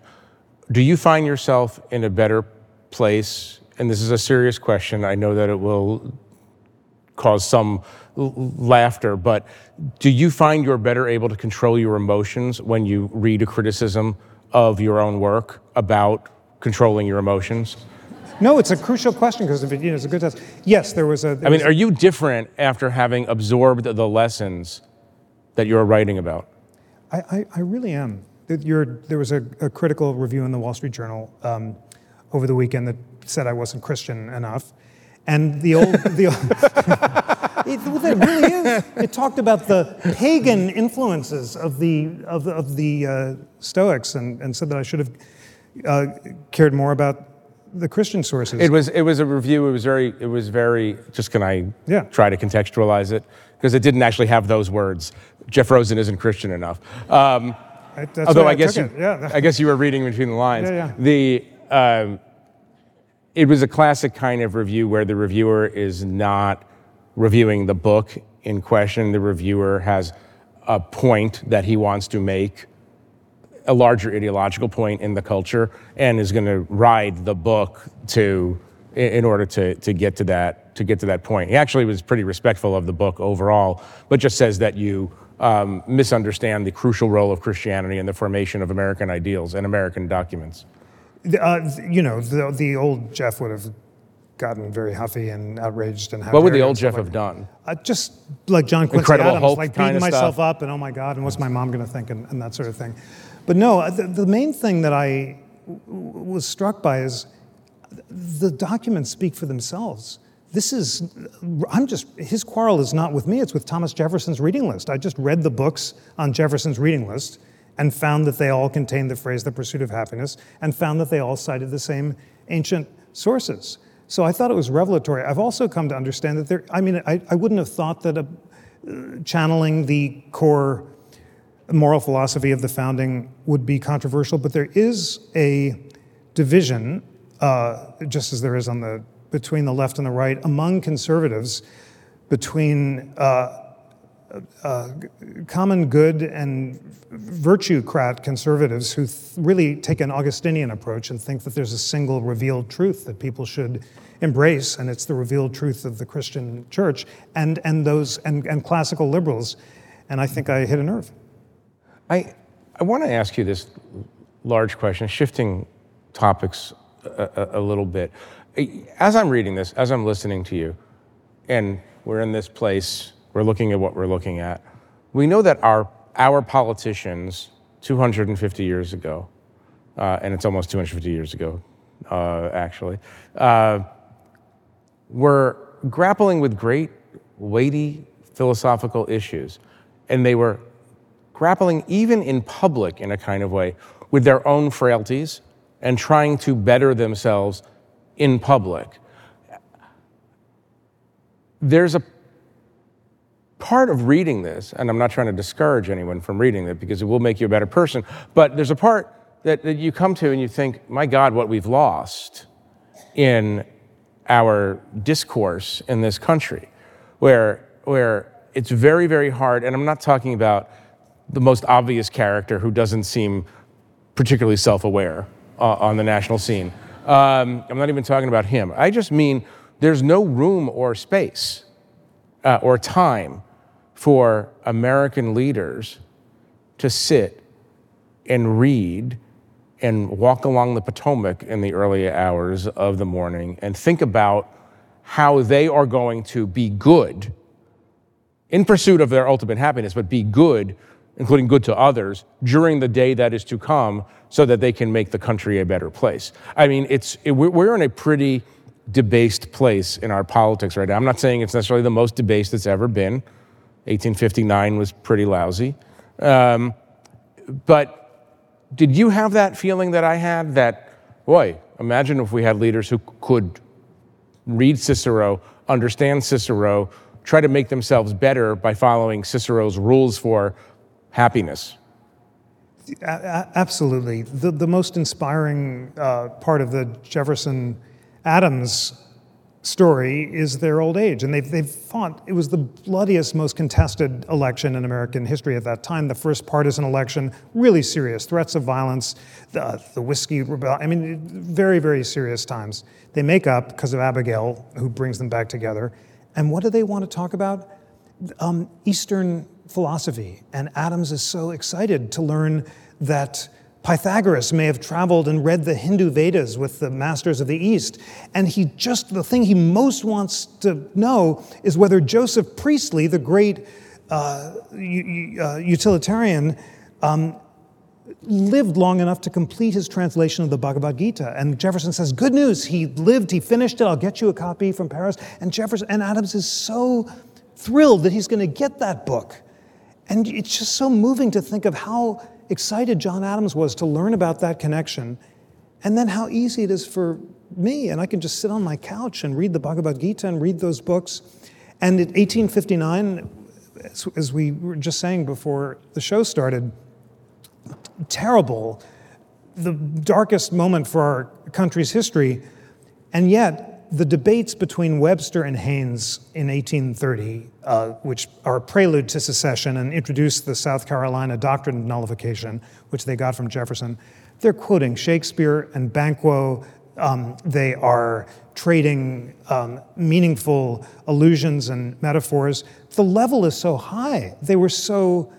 Do you find yourself in a better place? And this is a serious question. I know that it will cause some laughter, but do you find you're better able to control your emotions when you read a criticism of your own work about controlling your emotions? No, it's a crucial question because you know, it's a good test. Yes, there was a. There I mean, was are you different after having absorbed the lessons that you're writing about? I, I, I really am. there was a, a, critical review in the Wall Street Journal um, over the weekend that said I wasn't Christian enough, and the old the. it, it, really is. It talked about the pagan influences of the of the, of the uh, Stoics and, and said that I should have uh, cared more about the Christian sources. It was it was a review. It was very it was very. Just can I yeah. try to contextualize it because it didn't actually have those words. Jeff Rosen isn't Christian enough. Um, although I, I guess you, yeah. I guess you were reading between the lines. Yeah, yeah. The um, it was a classic kind of review where the reviewer is not reviewing the book in question. The reviewer has a point that he wants to make a larger ideological point in the culture and is going to ride the book to in order to, to get to that to get to that point. He actually was pretty respectful of the book overall, but just says that you um, misunderstand the crucial role of Christianity in the formation of American ideals and American documents. Uh, you know, the, the old Jeff would have gotten very huffy and outraged and what would the old Jeff like, have done? Uh, just like John Quincy Incredible Adams, Hulk like beating myself stuff. up and oh my God, and what's my mom going to think and, and, that sort of thing. But no, uh, the, the main thing that I w- was struck by is the documents speak for themselves. This is, I'm just, his quarrel is not with me, it's with Thomas Jefferson's reading list. I just read the books on Jefferson's reading list and found that they all contained the phrase the pursuit of happiness and found that they all cited the same ancient sources. So I thought it was revelatory. I've also come to understand that there, I mean, I, I wouldn't have thought that a, uh, channeling the core moral philosophy of the founding would be controversial, but there is a division, uh, just as there is on the between the left and the right, among conservatives, between uh, uh, common good and virtuecrat conservatives who th- really take an Augustinian approach and think that there's a single revealed truth that people should embrace, and it's the revealed truth of the Christian church, and, and those and, and classical liberals. And I think I hit a nerve. I, I want to ask you this large question, shifting topics a, a, a, little bit. As I'm reading this, as I'm listening to you, and we're in this place, we're looking at what we're looking at, we know that our, our politicians 250 years ago, uh, and it's almost 250 years ago, uh, actually, uh, were grappling with great, weighty philosophical issues. And they were grappling, even in public in a kind of way, with their own frailties and trying to better themselves in public. There's a part of reading this, and I'm not trying to discourage anyone from reading it because it will make you a better person, but there's a part that, that you come to and you think, my God, what we've lost in our discourse in this country, where, where it's very, very hard, and I'm not talking about the most obvious character who doesn't seem particularly self aware uh, on the national scene. Um, I'm not even talking about him. I just mean there's no room or space uh, or time for American leaders to sit and read and walk along the Potomac in the early hours of the morning and think about how they are going to be good in pursuit of their ultimate happiness, but be good, including good to others, during the day that is to come so that they can make the country a better place. I mean, it's, it, we're in a pretty debased place in our politics right now. I'm not saying it's necessarily the most debased it's ever been. 1859 was pretty lousy. Um, but did you have that feeling that I had that, boy, imagine if we had leaders who could read Cicero, understand Cicero, try to make themselves better by following Cicero's rules for happiness? Absolutely. The, the most inspiring uh, part of the Jefferson Adams story is their old age. And they've, they've fought, it was the bloodiest, most contested election in American history at that time, the first partisan election, really serious, threats of violence, the, the whiskey rebellion, I mean, very, very serious times. They make up because of Abigail, who brings them back together. And what do they want to talk about? Um, Eastern philosophy. And Adams is so excited to learn that Pythagoras may have traveled and read the Hindu Vedas with the masters of the East. And he just, the thing he most wants to know is whether Joseph Priestley, the great uh, uh, utilitarian, um, lived long enough to complete his translation of the Bhagavad Gita. And Jefferson says, Good news, he lived, he finished it, I'll get you a copy from Paris. And Jefferson and Adams is so thrilled that he's going to get that book. And it's just so moving to think of how excited John Adams was to learn about that connection, and then how easy it is for me. And I can just sit on my couch and read the Bhagavad Gita and read those books. And in 1859, as we were just saying before the show started, terrible, the darkest moment for our country's history. And yet, the debates between Webster and Haynes in 1830, uh, which are a prelude to secession and introduce the South Carolina doctrine of nullification, which they got from Jefferson, they're quoting Shakespeare and Banquo. Um, they are trading um, meaningful allusions and metaphors. The level is so high. They were so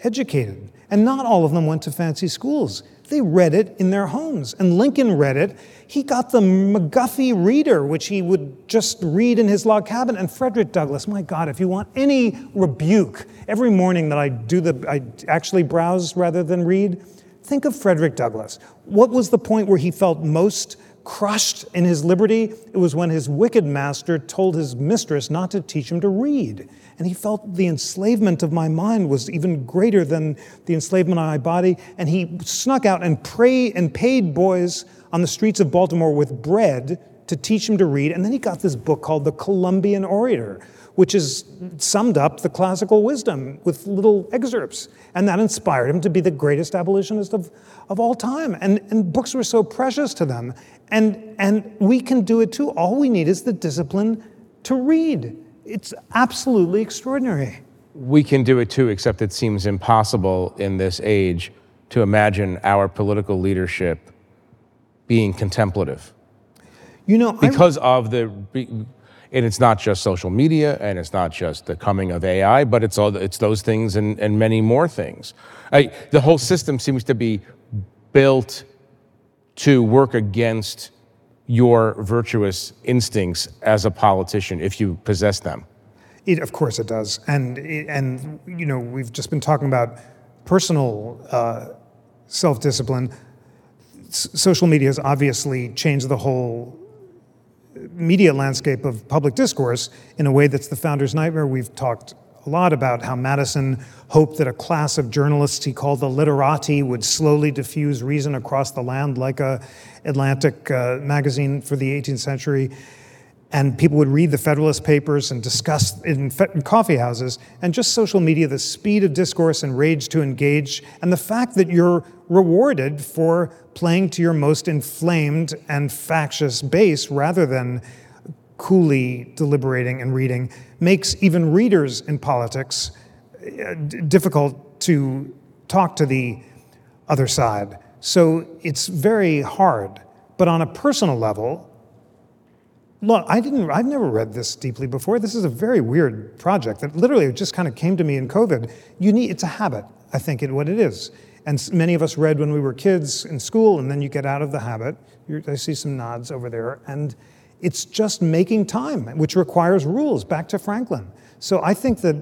educated. And not all of them went to fancy schools. They read it in their homes. And Lincoln read it he got the McGuffey reader, which he would just read in his log cabin. And Frederick Douglass, my God, if you want any rebuke, every morning that I do the, I actually browse rather than read, think of Frederick Douglass. What was the point where he felt most crushed in his liberty? It was when his wicked master told his mistress not to teach him to read. And he felt the enslavement of my mind was even greater than the enslavement of my body. And he snuck out and prayed and paid boys on the streets of Baltimore with bread to teach him to read. And then he got this book called The Columbian Orator, which is summed up the classical wisdom with little excerpts. And that inspired him to be the greatest abolitionist of, of all time. And, and books were so precious to them. And, and we can do it too. All we need is the discipline to read. It's absolutely extraordinary. We can do it too, except it seems impossible in this age to imagine our political leadership being contemplative. You know, because I'm, of the, and it's not just social media, and it's not just the coming of AI, but it's all it's those things and, and many more things. I, the whole system seems to be built to work against your virtuous instincts as a politician if you possess them. It, of course, it does, and and you know we've just been talking about personal uh, self-discipline social media has obviously changed the whole media landscape of public discourse in a way that's the founder's nightmare. We've talked a lot about how Madison hoped that a class of journalists he called the literati would slowly diffuse reason across the land like a Atlantic uh, magazine for the 18th century and people would read the Federalist Papers and discuss in, in coffee houses, and just social media, the speed of discourse and rage to engage, and the fact that you're rewarded for playing to your most inflamed and factious base rather than coolly deliberating and reading makes even readers in politics uh, difficult to talk to the other side. So it's very hard. But on a personal level, look, I didn't. I've never read this deeply before. This is a very weird project that literally just kind of came to me in COVID. You need. It's a habit. I think in what it is. And many of us read when we were kids in school, and then you get out of the habit. You're, I see some nods over there, and it's just making time, which requires rules. Back to Franklin. So I think that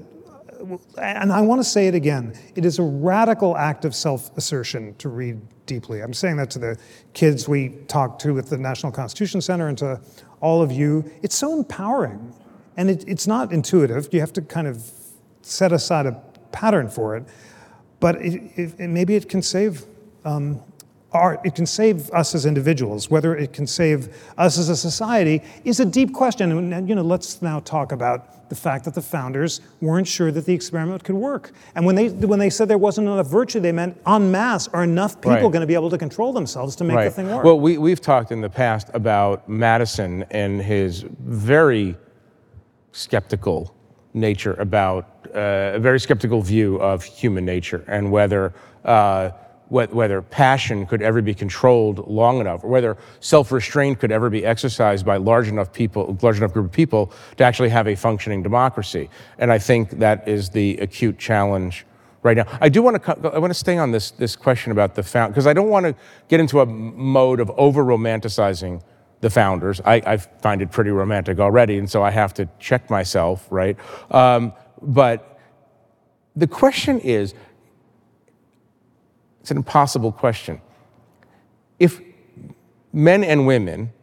and I want to say it again, it is a radical act of self assertion to read deeply. I'm saying that to the kids we talk to at the National Constitution Center and to all of you. It's so empowering. And it, it's not intuitive. You have to kind of set aside a pattern for it. But it, it, maybe it can save um, our, it can save us as individuals. Whether it can save us as a society is a deep question. And you know, let's now talk about the fact that the founders weren't sure that the experiment could work. And when they, when they said there wasn't enough virtue, they meant en masse, are enough people right. going to be able to control themselves to make right. the thing work? Well, we, we've talked in the past about Madison and his very skeptical nature about, uh, a very skeptical view of human nature and whether. Uh, whether passion could ever be controlled long enough, or whether self-restraint could ever be exercised by large enough people, large enough group of people to actually have a functioning democracy. And I think that is the acute challenge right now. I do want to I want to stay on this this question about the found because I don't want to get into a mode of over romanticizing the founders. I, I, find it pretty romantic already, and so I have to check myself, right? Um, but the question is it's an impossible question. If men and women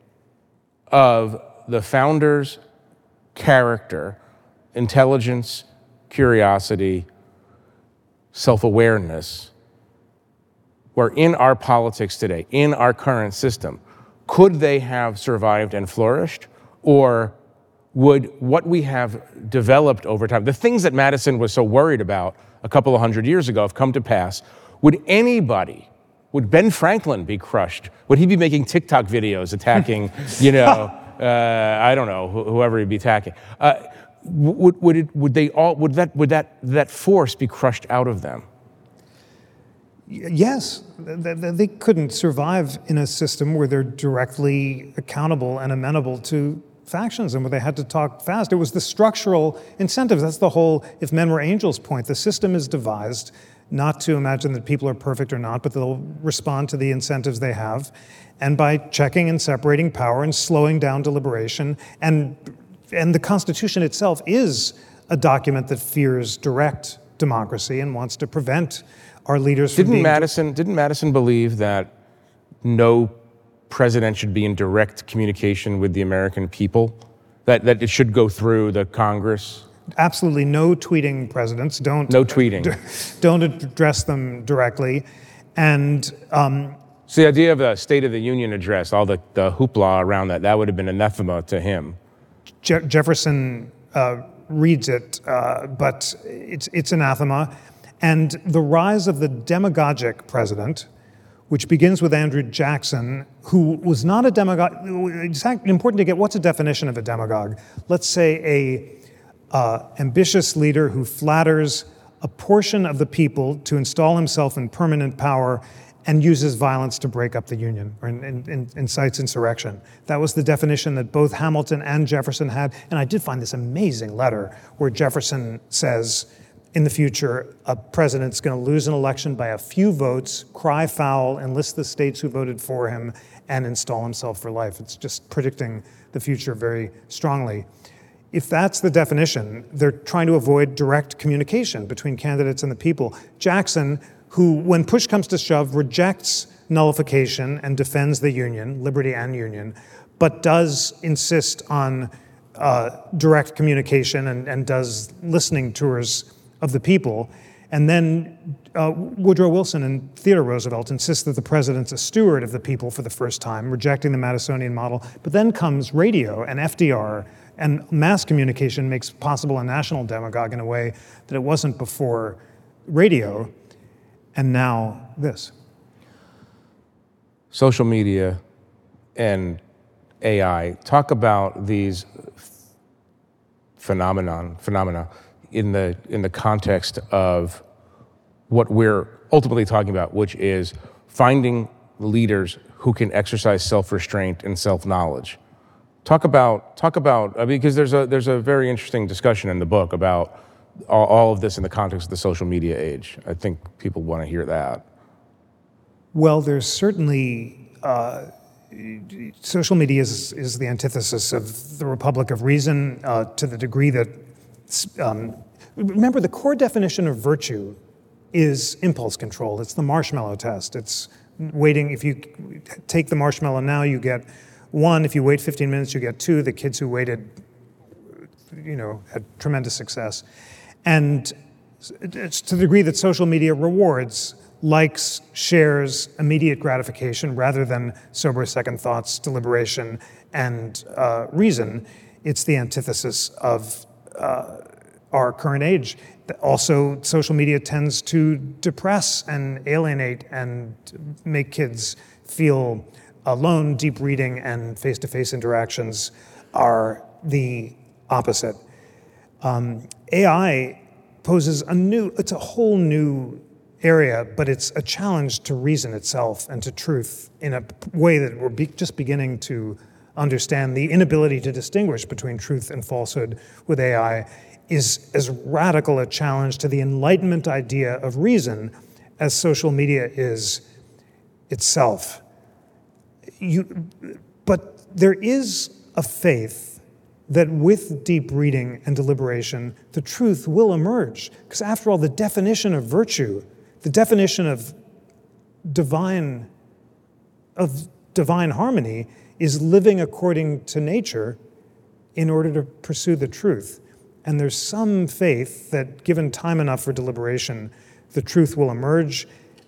of the founder's character, intelligence, curiosity, self awareness were in our politics today, in our current system, could they have survived and flourished? Or would what we have developed over time, the things that Madison was so worried about a couple of hundred years ago, have come to pass? Would anybody, would Ben Franklin be crushed? Would he be making TikTok videos attacking, you know, uh, I don't know, wh- whoever he'd be attacking? Uh, would, would, it, would they all, would that, would that, that force be crushed out of them? Yes, they couldn't survive in a system where they're directly accountable and amenable to factions and where they had to talk fast. It was the structural incentives. That's the whole if men were angels point. The system is devised not to imagine that people are perfect or not, but they'll respond to the incentives they have. And by checking and separating power and slowing down deliberation, and, and the Constitution itself is a document that fears direct democracy and wants to prevent our leaders didn't from being. Madison, didn't Madison believe that no president should be in direct communication with the American people? That, that it should go through the Congress? Absolutely no tweeting presidents. Don't no tweeting. Don't address them directly, and. Um, so the idea of a State of the Union address, all the, the hoopla around that, that would have been anathema to him. Je- Jefferson uh, reads it, uh, but it's, it's anathema. And the rise of the demagogic president, which begins with Andrew Jackson, who was not a demagogue. It's important to get what's a definition of a demagogue? Let's say a uh, ambitious leader who flatters a portion of the people to install himself in permanent power and uses violence to break up the Union or in, in, incites insurrection. That was the definition that both Hamilton and Jefferson had. And I did find this amazing letter where Jefferson says, in the future, a president's going to lose an election by a few votes, cry foul, enlist the states who voted for him, and install himself for life. It's just predicting the future very strongly if that's the definition, they're trying to avoid direct communication between candidates and the people. Jackson, who, when push comes to shove, rejects nullification and defends the union, liberty and union, but does insist on uh, direct communication and, and, does listening tours of the people. And then uh, Woodrow Wilson and Theodore Roosevelt insist that the president's a steward of the people for the first time, rejecting the Madisonian model. But then comes radio and FDR and mass communication makes possible a national demagogue in a way that it wasn't before radio, and now this. Social media and AI. Talk about these phenomenon phenomena in the in the context of what we're ultimately talking about, which is finding leaders who can exercise self-restraint and self-knowledge Talk about talk about because there's a there's a very interesting discussion in the book about all, all of this in the context of the social media age. I think people want to hear that. Well, there's certainly uh, social media is, is the antithesis of the Republic of Reason uh, to the degree that um, remember the core definition of virtue is impulse control. It's the marshmallow test. It's waiting. If you take the marshmallow now, you get one. If you wait 15 minutes, you get two. The kids who waited, you know, had tremendous success. And it's to the degree that social media rewards likes, shares, immediate gratification rather than sober second thoughts, deliberation, and uh, reason. It's the antithesis of uh, our current age. Also, social media tends to depress and alienate and make kids feel alone. Deep reading and face to face interactions are the opposite. Um, AI poses a new, it's a whole new area, but it's a challenge to reason itself and to truth in a way that we're be, just beginning to understand. The inability to distinguish between truth and falsehood with AI is as radical a challenge to the Enlightenment idea of reason as social media is itself. You, but there is a faith that with deep reading and deliberation, the truth will emerge. Because after all, the definition of virtue, the definition of divine, of divine harmony, is living according to nature in order to pursue the truth. And there's some faith that, given time enough for deliberation, the truth will emerge.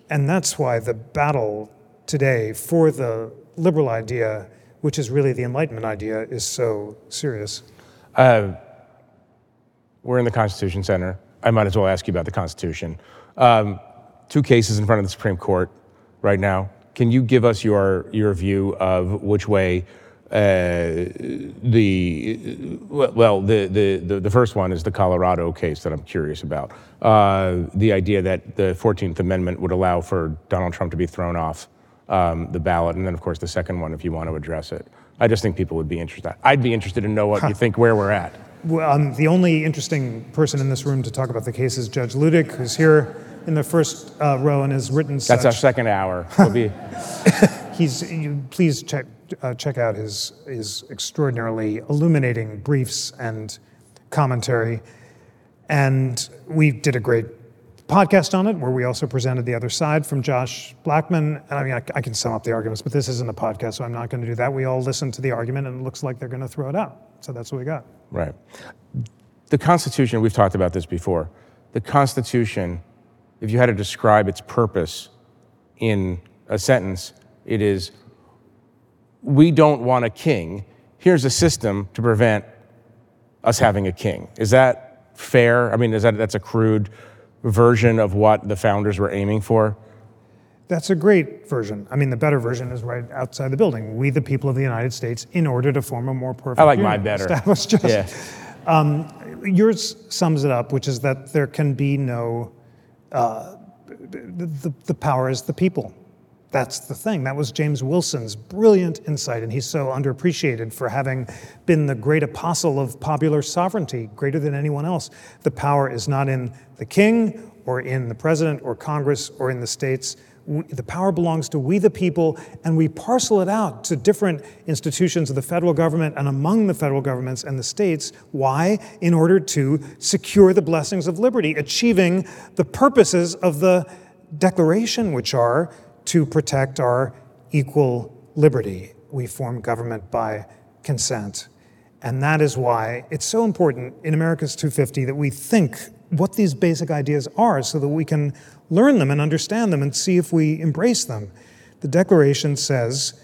And that's why the battle today for the liberal idea, which is really the Enlightenment idea, is so serious. Uh, we're in the Constitution Center. I might as well ask you about the Constitution. Um, two cases in front of the Supreme Court right now. Can you give us your, your view of which way uh, the well, the, the, the first one is the Colorado case that I'm curious about. Uh, the idea that the 14th Amendment would allow for Donald Trump to be thrown off um, the ballot, and then of course the second one, if you want to address it. I just think people would be interested. I'd be interested to know what you think where we're at. Well, um, the only interesting person in this room to talk about the case is Judge Luttig, who's here in the first uh, row and has written. That's such. our second hour. We'll be. He's. You, please check uh, check out his, his extraordinarily illuminating briefs and commentary. And we did a great podcast on it where we also presented the other side from Josh Blackman. And I mean, I, I can sum up the arguments, but this isn't a podcast, so I'm not going to do that. We all listened to the argument, and it looks like they're going to throw it out. So that's what we got. Right. The Constitution, we've talked about this before. The Constitution, if you had to describe its purpose in a sentence, it is we don't want a king. Here's a system to prevent us having a king. Is that fair? I mean, is that that's a crude version of what the founders were aiming for? That's a great version. I mean, the better version is right outside the building. We, the people of the United States, in order to form a more perfect. I like my better. Establish just. Yeah. Um, yours sums it up, which is that there can be no. Uh, the, the power is the people. That's the thing. That was James Wilson's brilliant insight, and he's so underappreciated for having been the great apostle of popular sovereignty, greater than anyone else. The power is not in the king or in the president or Congress or in the states. the power belongs to we the people, and we parcel it out to different institutions of the federal government and among the federal governments and the states. Why? In order to secure the blessings of liberty, achieving the purposes of the Declaration, which are to protect our equal liberty. We form government by consent. And that is why it's so important in America's 250 that we think what these basic ideas are so that we can learn them and understand them and see if we embrace them. The Declaration says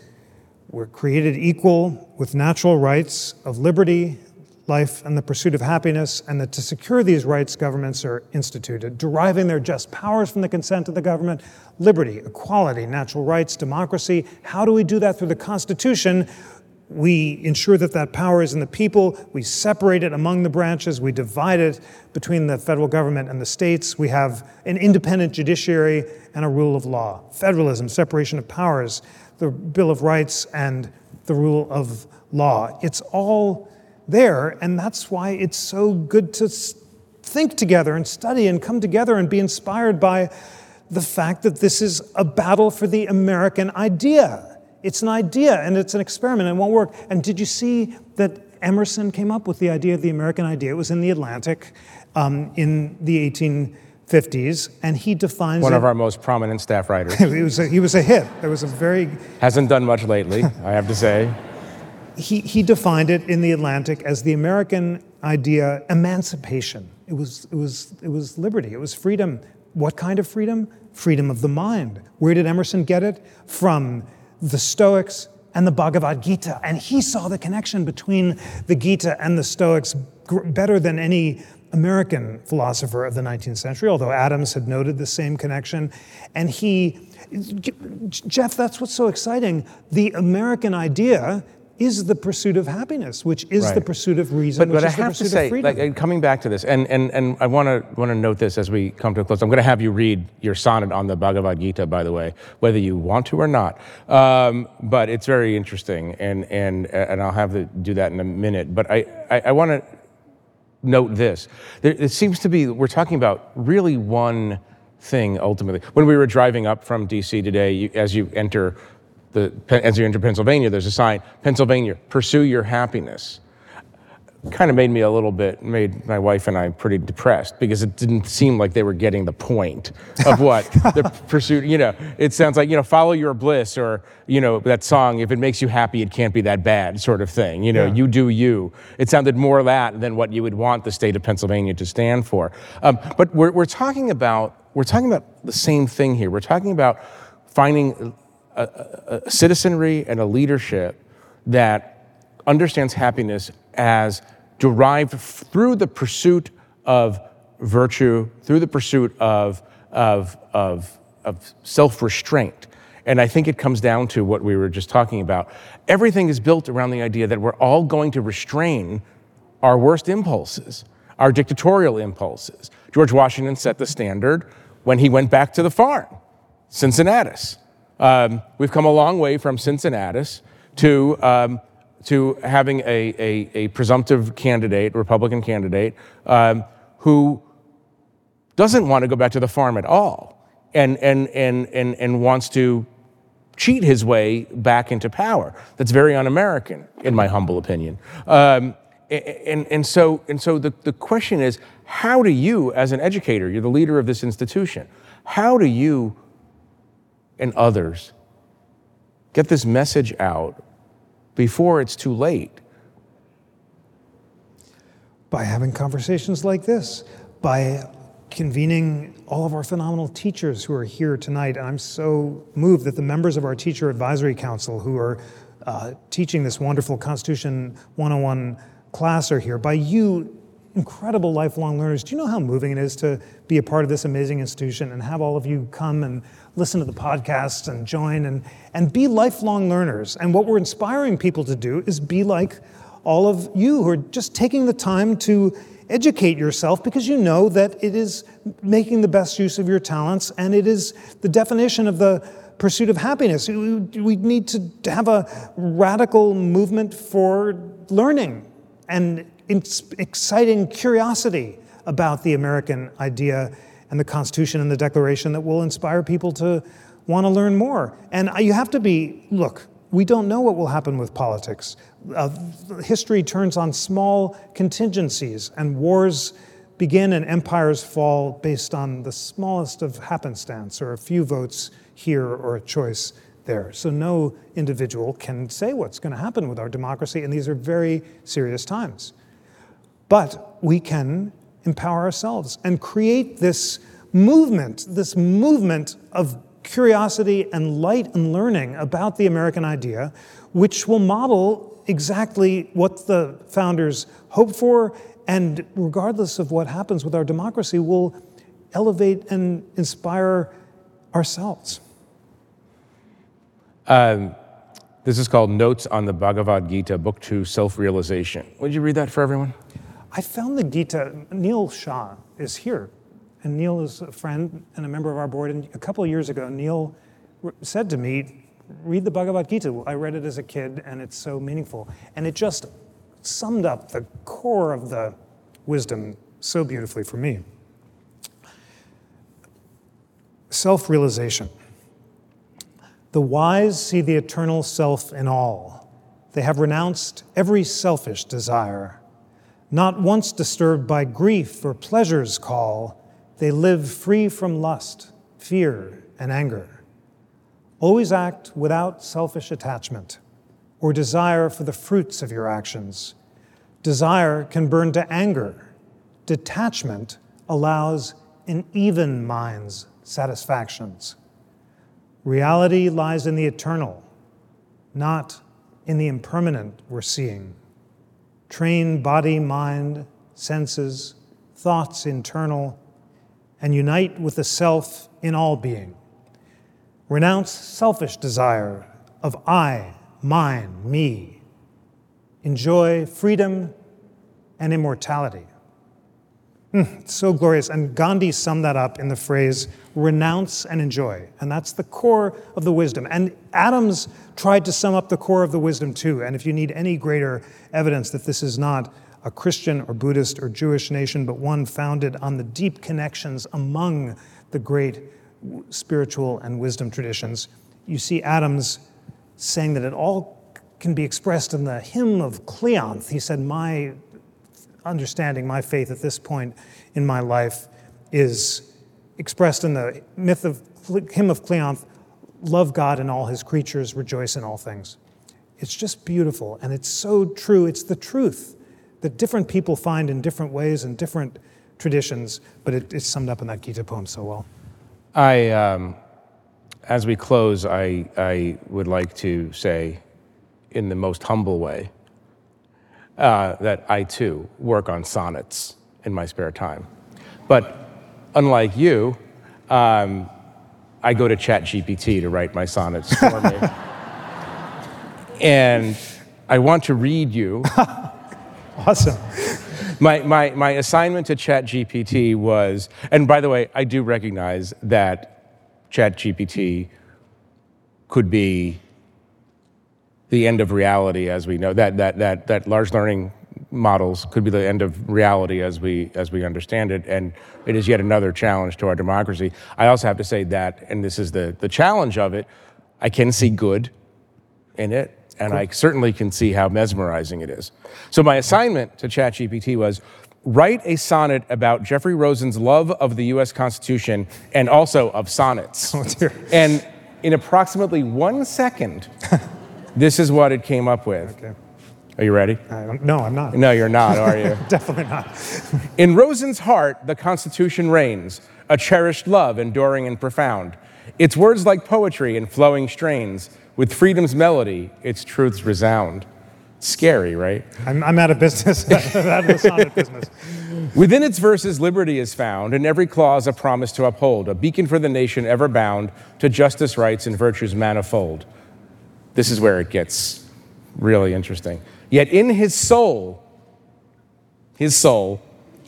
we're created equal with natural rights of liberty, life and the pursuit of happiness, and that to secure these rights, governments are instituted, deriving their just powers from the consent of the government, liberty, equality, natural rights, democracy. How do we do that through the Constitution? We ensure that that power is in the people. We separate it among the branches. We divide it between the federal government and the states. We have an independent judiciary and a rule of law. Federalism, separation of powers, the Bill of Rights, and the rule of law. It's all there, and that's why it's so good to think together and study and come together and be inspired by the fact that this is a battle for the American idea. It's an idea and it's an experiment and it won't work. And did you see that Emerson came up with the idea of the American idea? It was in the Atlantic um, in the 1850s, and he defines one it, of our most prominent staff writers. he, was a, he was a hit. There was a very hasn't done much lately, I have to say. He, he defined it in the Atlantic as the American idea, emancipation. It was, it, was, it was liberty, it was freedom. What kind of freedom? Freedom of the mind. Where did Emerson get it? From the Stoics and the Bhagavad Gita. And he saw the connection between the Gita and the Stoics better than any American philosopher of the 19th century, although Adams had noted the same connection. And he, Jeff, that's what's so exciting. The American idea is the pursuit of happiness, which is right. the pursuit of reason, but, but I have to say, like, coming back to this, and, and, and I want to want to note this as we come to a close. I'm going to have you read your sonnet on the Bhagavad Gita, by the way, whether you want to or not. Um, but it's very interesting, and and and I'll have to do that in a minute. But I I, I want to note this. There, it seems to be we're talking about really one thing ultimately. When we were driving up from DC today, you, as you enter the, as you enter Pennsylvania, there's a sign, Pennsylvania, pursue your happiness. Kind of made me a little bit, made my wife and I pretty depressed because it didn't seem like they were getting the point of what the pursuit, you know, it sounds like, you know, follow your bliss or, you know, that song, if it makes you happy, it can't be that bad sort of thing. You know, yeah. you do you. It sounded more that than what you would want the state of Pennsylvania to stand for. Um, but we're, we're talking about, we're talking about the same thing here. We're talking about finding a, a citizenry and a leadership that understands happiness as derived through the pursuit of virtue, through the pursuit of, of, of, of self restraint. And I think it comes down to what we were just talking about. Everything is built around the idea that we're all going to restrain our worst impulses, our dictatorial impulses. George Washington set the standard when he went back to the farm, Cincinnatus. Um, we've come a long way from Cincinnatus to, um, to having a, a, a, presumptive candidate, Republican candidate, um, who doesn't want to go back to the farm at all and, and, and, and, and wants to cheat his way back into power. That's very un American, in my humble opinion. Um, and, and so, and so the, the question is how do you, as an educator, you're the leader of this institution, how do you and others. Get this message out before it's too late. By having conversations like this, by convening all of our phenomenal teachers who are here tonight. And I'm so moved that the members of our Teacher Advisory Council who are uh, teaching this wonderful Constitution 101 class are here. By you, incredible lifelong learners, do you know how moving it is to be a part of this amazing institution and have all of you come and listen to the podcasts and join and, and be lifelong learners. And what we're inspiring people to do is be like all of you who are just taking the time to educate yourself because you know that it is making the best use of your talents and it is the definition of the pursuit of happiness. We need to have a radical movement for learning and exciting curiosity about the American idea and the Constitution and the Declaration that will inspire people to want to learn more. And you have to be, look, we don't know what will happen with politics. Uh, history turns on small contingencies, and wars begin and empires fall based on the smallest of happenstance or a few votes here or a choice there. So no individual can say what's going to happen with our democracy, and these are very serious times. But we can empower ourselves and create this movement, this movement of curiosity and light and learning about the American idea, which will model exactly what the founders hoped for, and regardless of what happens with our democracy, will elevate and inspire ourselves. Um, this is called Notes on the Bhagavad Gita, Book Two Self Realization. Would you read that for everyone? I found the Gita, Neil Shah is here. And Neil is a friend and a member of our board. And a couple of years ago, Neil said to me, read the Bhagavad Gita. I read it as a kid, and it's so meaningful. And it just summed up the core of the wisdom so beautifully for me. Self realization. The wise see the eternal self in all. They have renounced every selfish desire. Not once disturbed by grief or pleasure's call, they live free from lust, fear, and anger. Always act without selfish attachment or desire for the fruits of your actions. Desire can burn to anger. Detachment allows an even mind's satisfactions. Reality lies in the eternal, not in the impermanent we're seeing. Train body, mind, senses, thoughts internal, and unite with the self in all being. Renounce selfish desire of I, mine, me. Enjoy freedom and immortality. Mm, so glorious. And Gandhi summed that up in the phrase, renounce and enjoy. And that's the core of the wisdom. And Adams tried to sum up the core of the wisdom too. And if you need any greater evidence that this is not a Christian or Buddhist or Jewish nation, but one founded on the deep connections among the great spiritual and wisdom traditions, you see Adams saying that it all can be expressed in the hymn of Cleanthes. He said, My understanding, my faith at this point in my life is expressed in the myth of hymn of Cleanthes, love God and all his creatures, rejoice in all things. It's just beautiful, and it's so true. It's the truth that different people find in different ways and different traditions, but it, it's summed up in that Gita poem so well. I, um, as we close, I, I would like to say, in the most humble way, uh, that I too work on sonnets in my spare time. But unlike you, um, I go to ChatGPT to write my sonnets for me. and I want to read you. awesome. My, my, my assignment to ChatGPT was, and by the way, I do recognize that ChatGPT could be the end of reality as we know that that that that large learning models could be the end of reality as we as we understand it. And it is yet another challenge to our democracy. I also have to say that and this is the the challenge of it i can see good in it and i certainly can see how mesmerizing it is. So my assignment to chatgpt was write a sonnet about jeffrey rosen's love of the us constitution and also of sonnets. Oh, and in approximately one second This is what it came up with. Okay. Are you ready? no, I'm not. No, you're not, are you? Definitely not. In Rosen's heart, the Constitution reigns, a cherished love, enduring and profound. Its words like poetry in flowing strains, with freedom's melody, its truths resound. Scary, right? I'm, I'm out of business. out of sonnet business. Within its verses, liberty is found, and every clause a promise to uphold, a beacon for the nation ever bound to justice, rights, and virtues manifold. This is where it gets really interesting. Yet in his soul, his soul,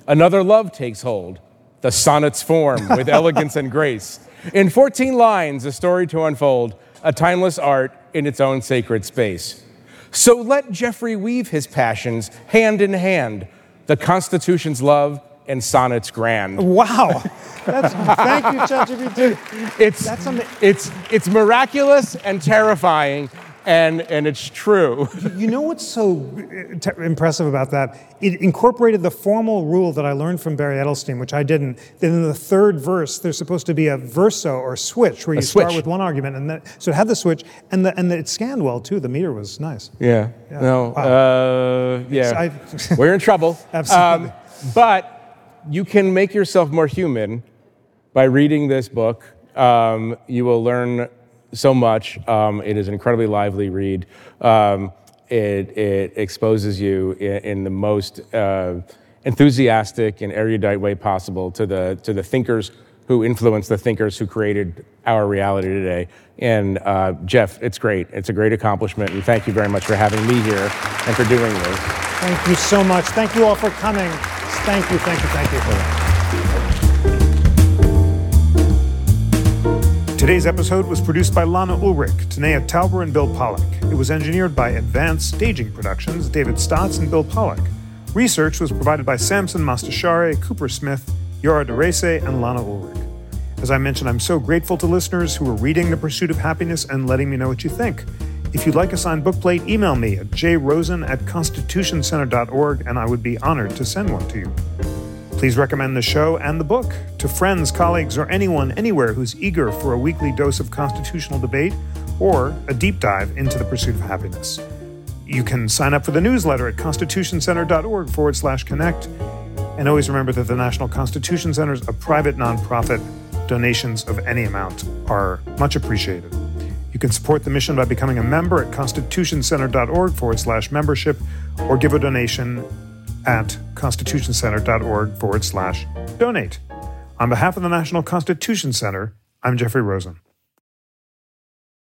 another love takes hold, the sonnet's form with elegance and grace. In 14 lines, a story to unfold, a timeless art in its own sacred space. So let Jeffrey weave his passions hand in hand, the Constitution's love and sonnets grand. Wow. That's, thank you, ChatGPT. It's, That's it's, it's miraculous and terrifying, and, and it's true. You know what's so t- impressive about that? It incorporated the formal rule that I learned from Barry Edelstein, which I didn't. That in the third verse, there's supposed to be a verso or switch where you switch. start with one argument, and then, so it had the switch, and the, and the, it scanned well too. The meter was nice. Yeah. yeah. No. Wow. Uh, yeah. I, We're in trouble. Absolutely. Um, but you can make yourself more human by reading this book. Um, you will learn so much. Um, it is an incredibly lively read. Um, it, it, exposes you in, in the most uh, enthusiastic and erudite way possible to the, to the thinkers who influenced the thinkers who created our reality today. And uh, Jeff, it's great. It's a great accomplishment. And thank you very much for having me here and for doing this. Thank you so much. Thank you all for coming. Thank you, thank you, thank you. For that. Today's episode was produced by Lana Ulrich, Tanaya Tauber, and Bill Pollock. It was engineered by Advanced Staging Productions, David Stotts, and Bill Pollock. Research was provided by Samson Mostashari, Cooper Smith, Yara Daraiseh, and Lana Ulrich. As I mentioned, I'm so grateful to listeners who are reading The Pursuit of Happiness and letting me know what you think. If you'd like a signed bookplate, email me at jrosen at constitutioncenter.org, and I would be honored to send one to you. Please recommend the show and the book to friends, colleagues, or anyone anywhere who's eager for a weekly dose of constitutional debate or a deep dive into the pursuit of happiness. You can sign up for the newsletter at constitutioncenter.org forward slash connect. And always remember that the National Constitution Center is a private nonprofit. Donations of any amount are much appreciated. You can support the mission by becoming a member at constitutioncenter.org forward slash membership or give a donation at constitutioncenter.org forward slash donate. On behalf of the National Constitution Center, I'm Jeffrey Rosen.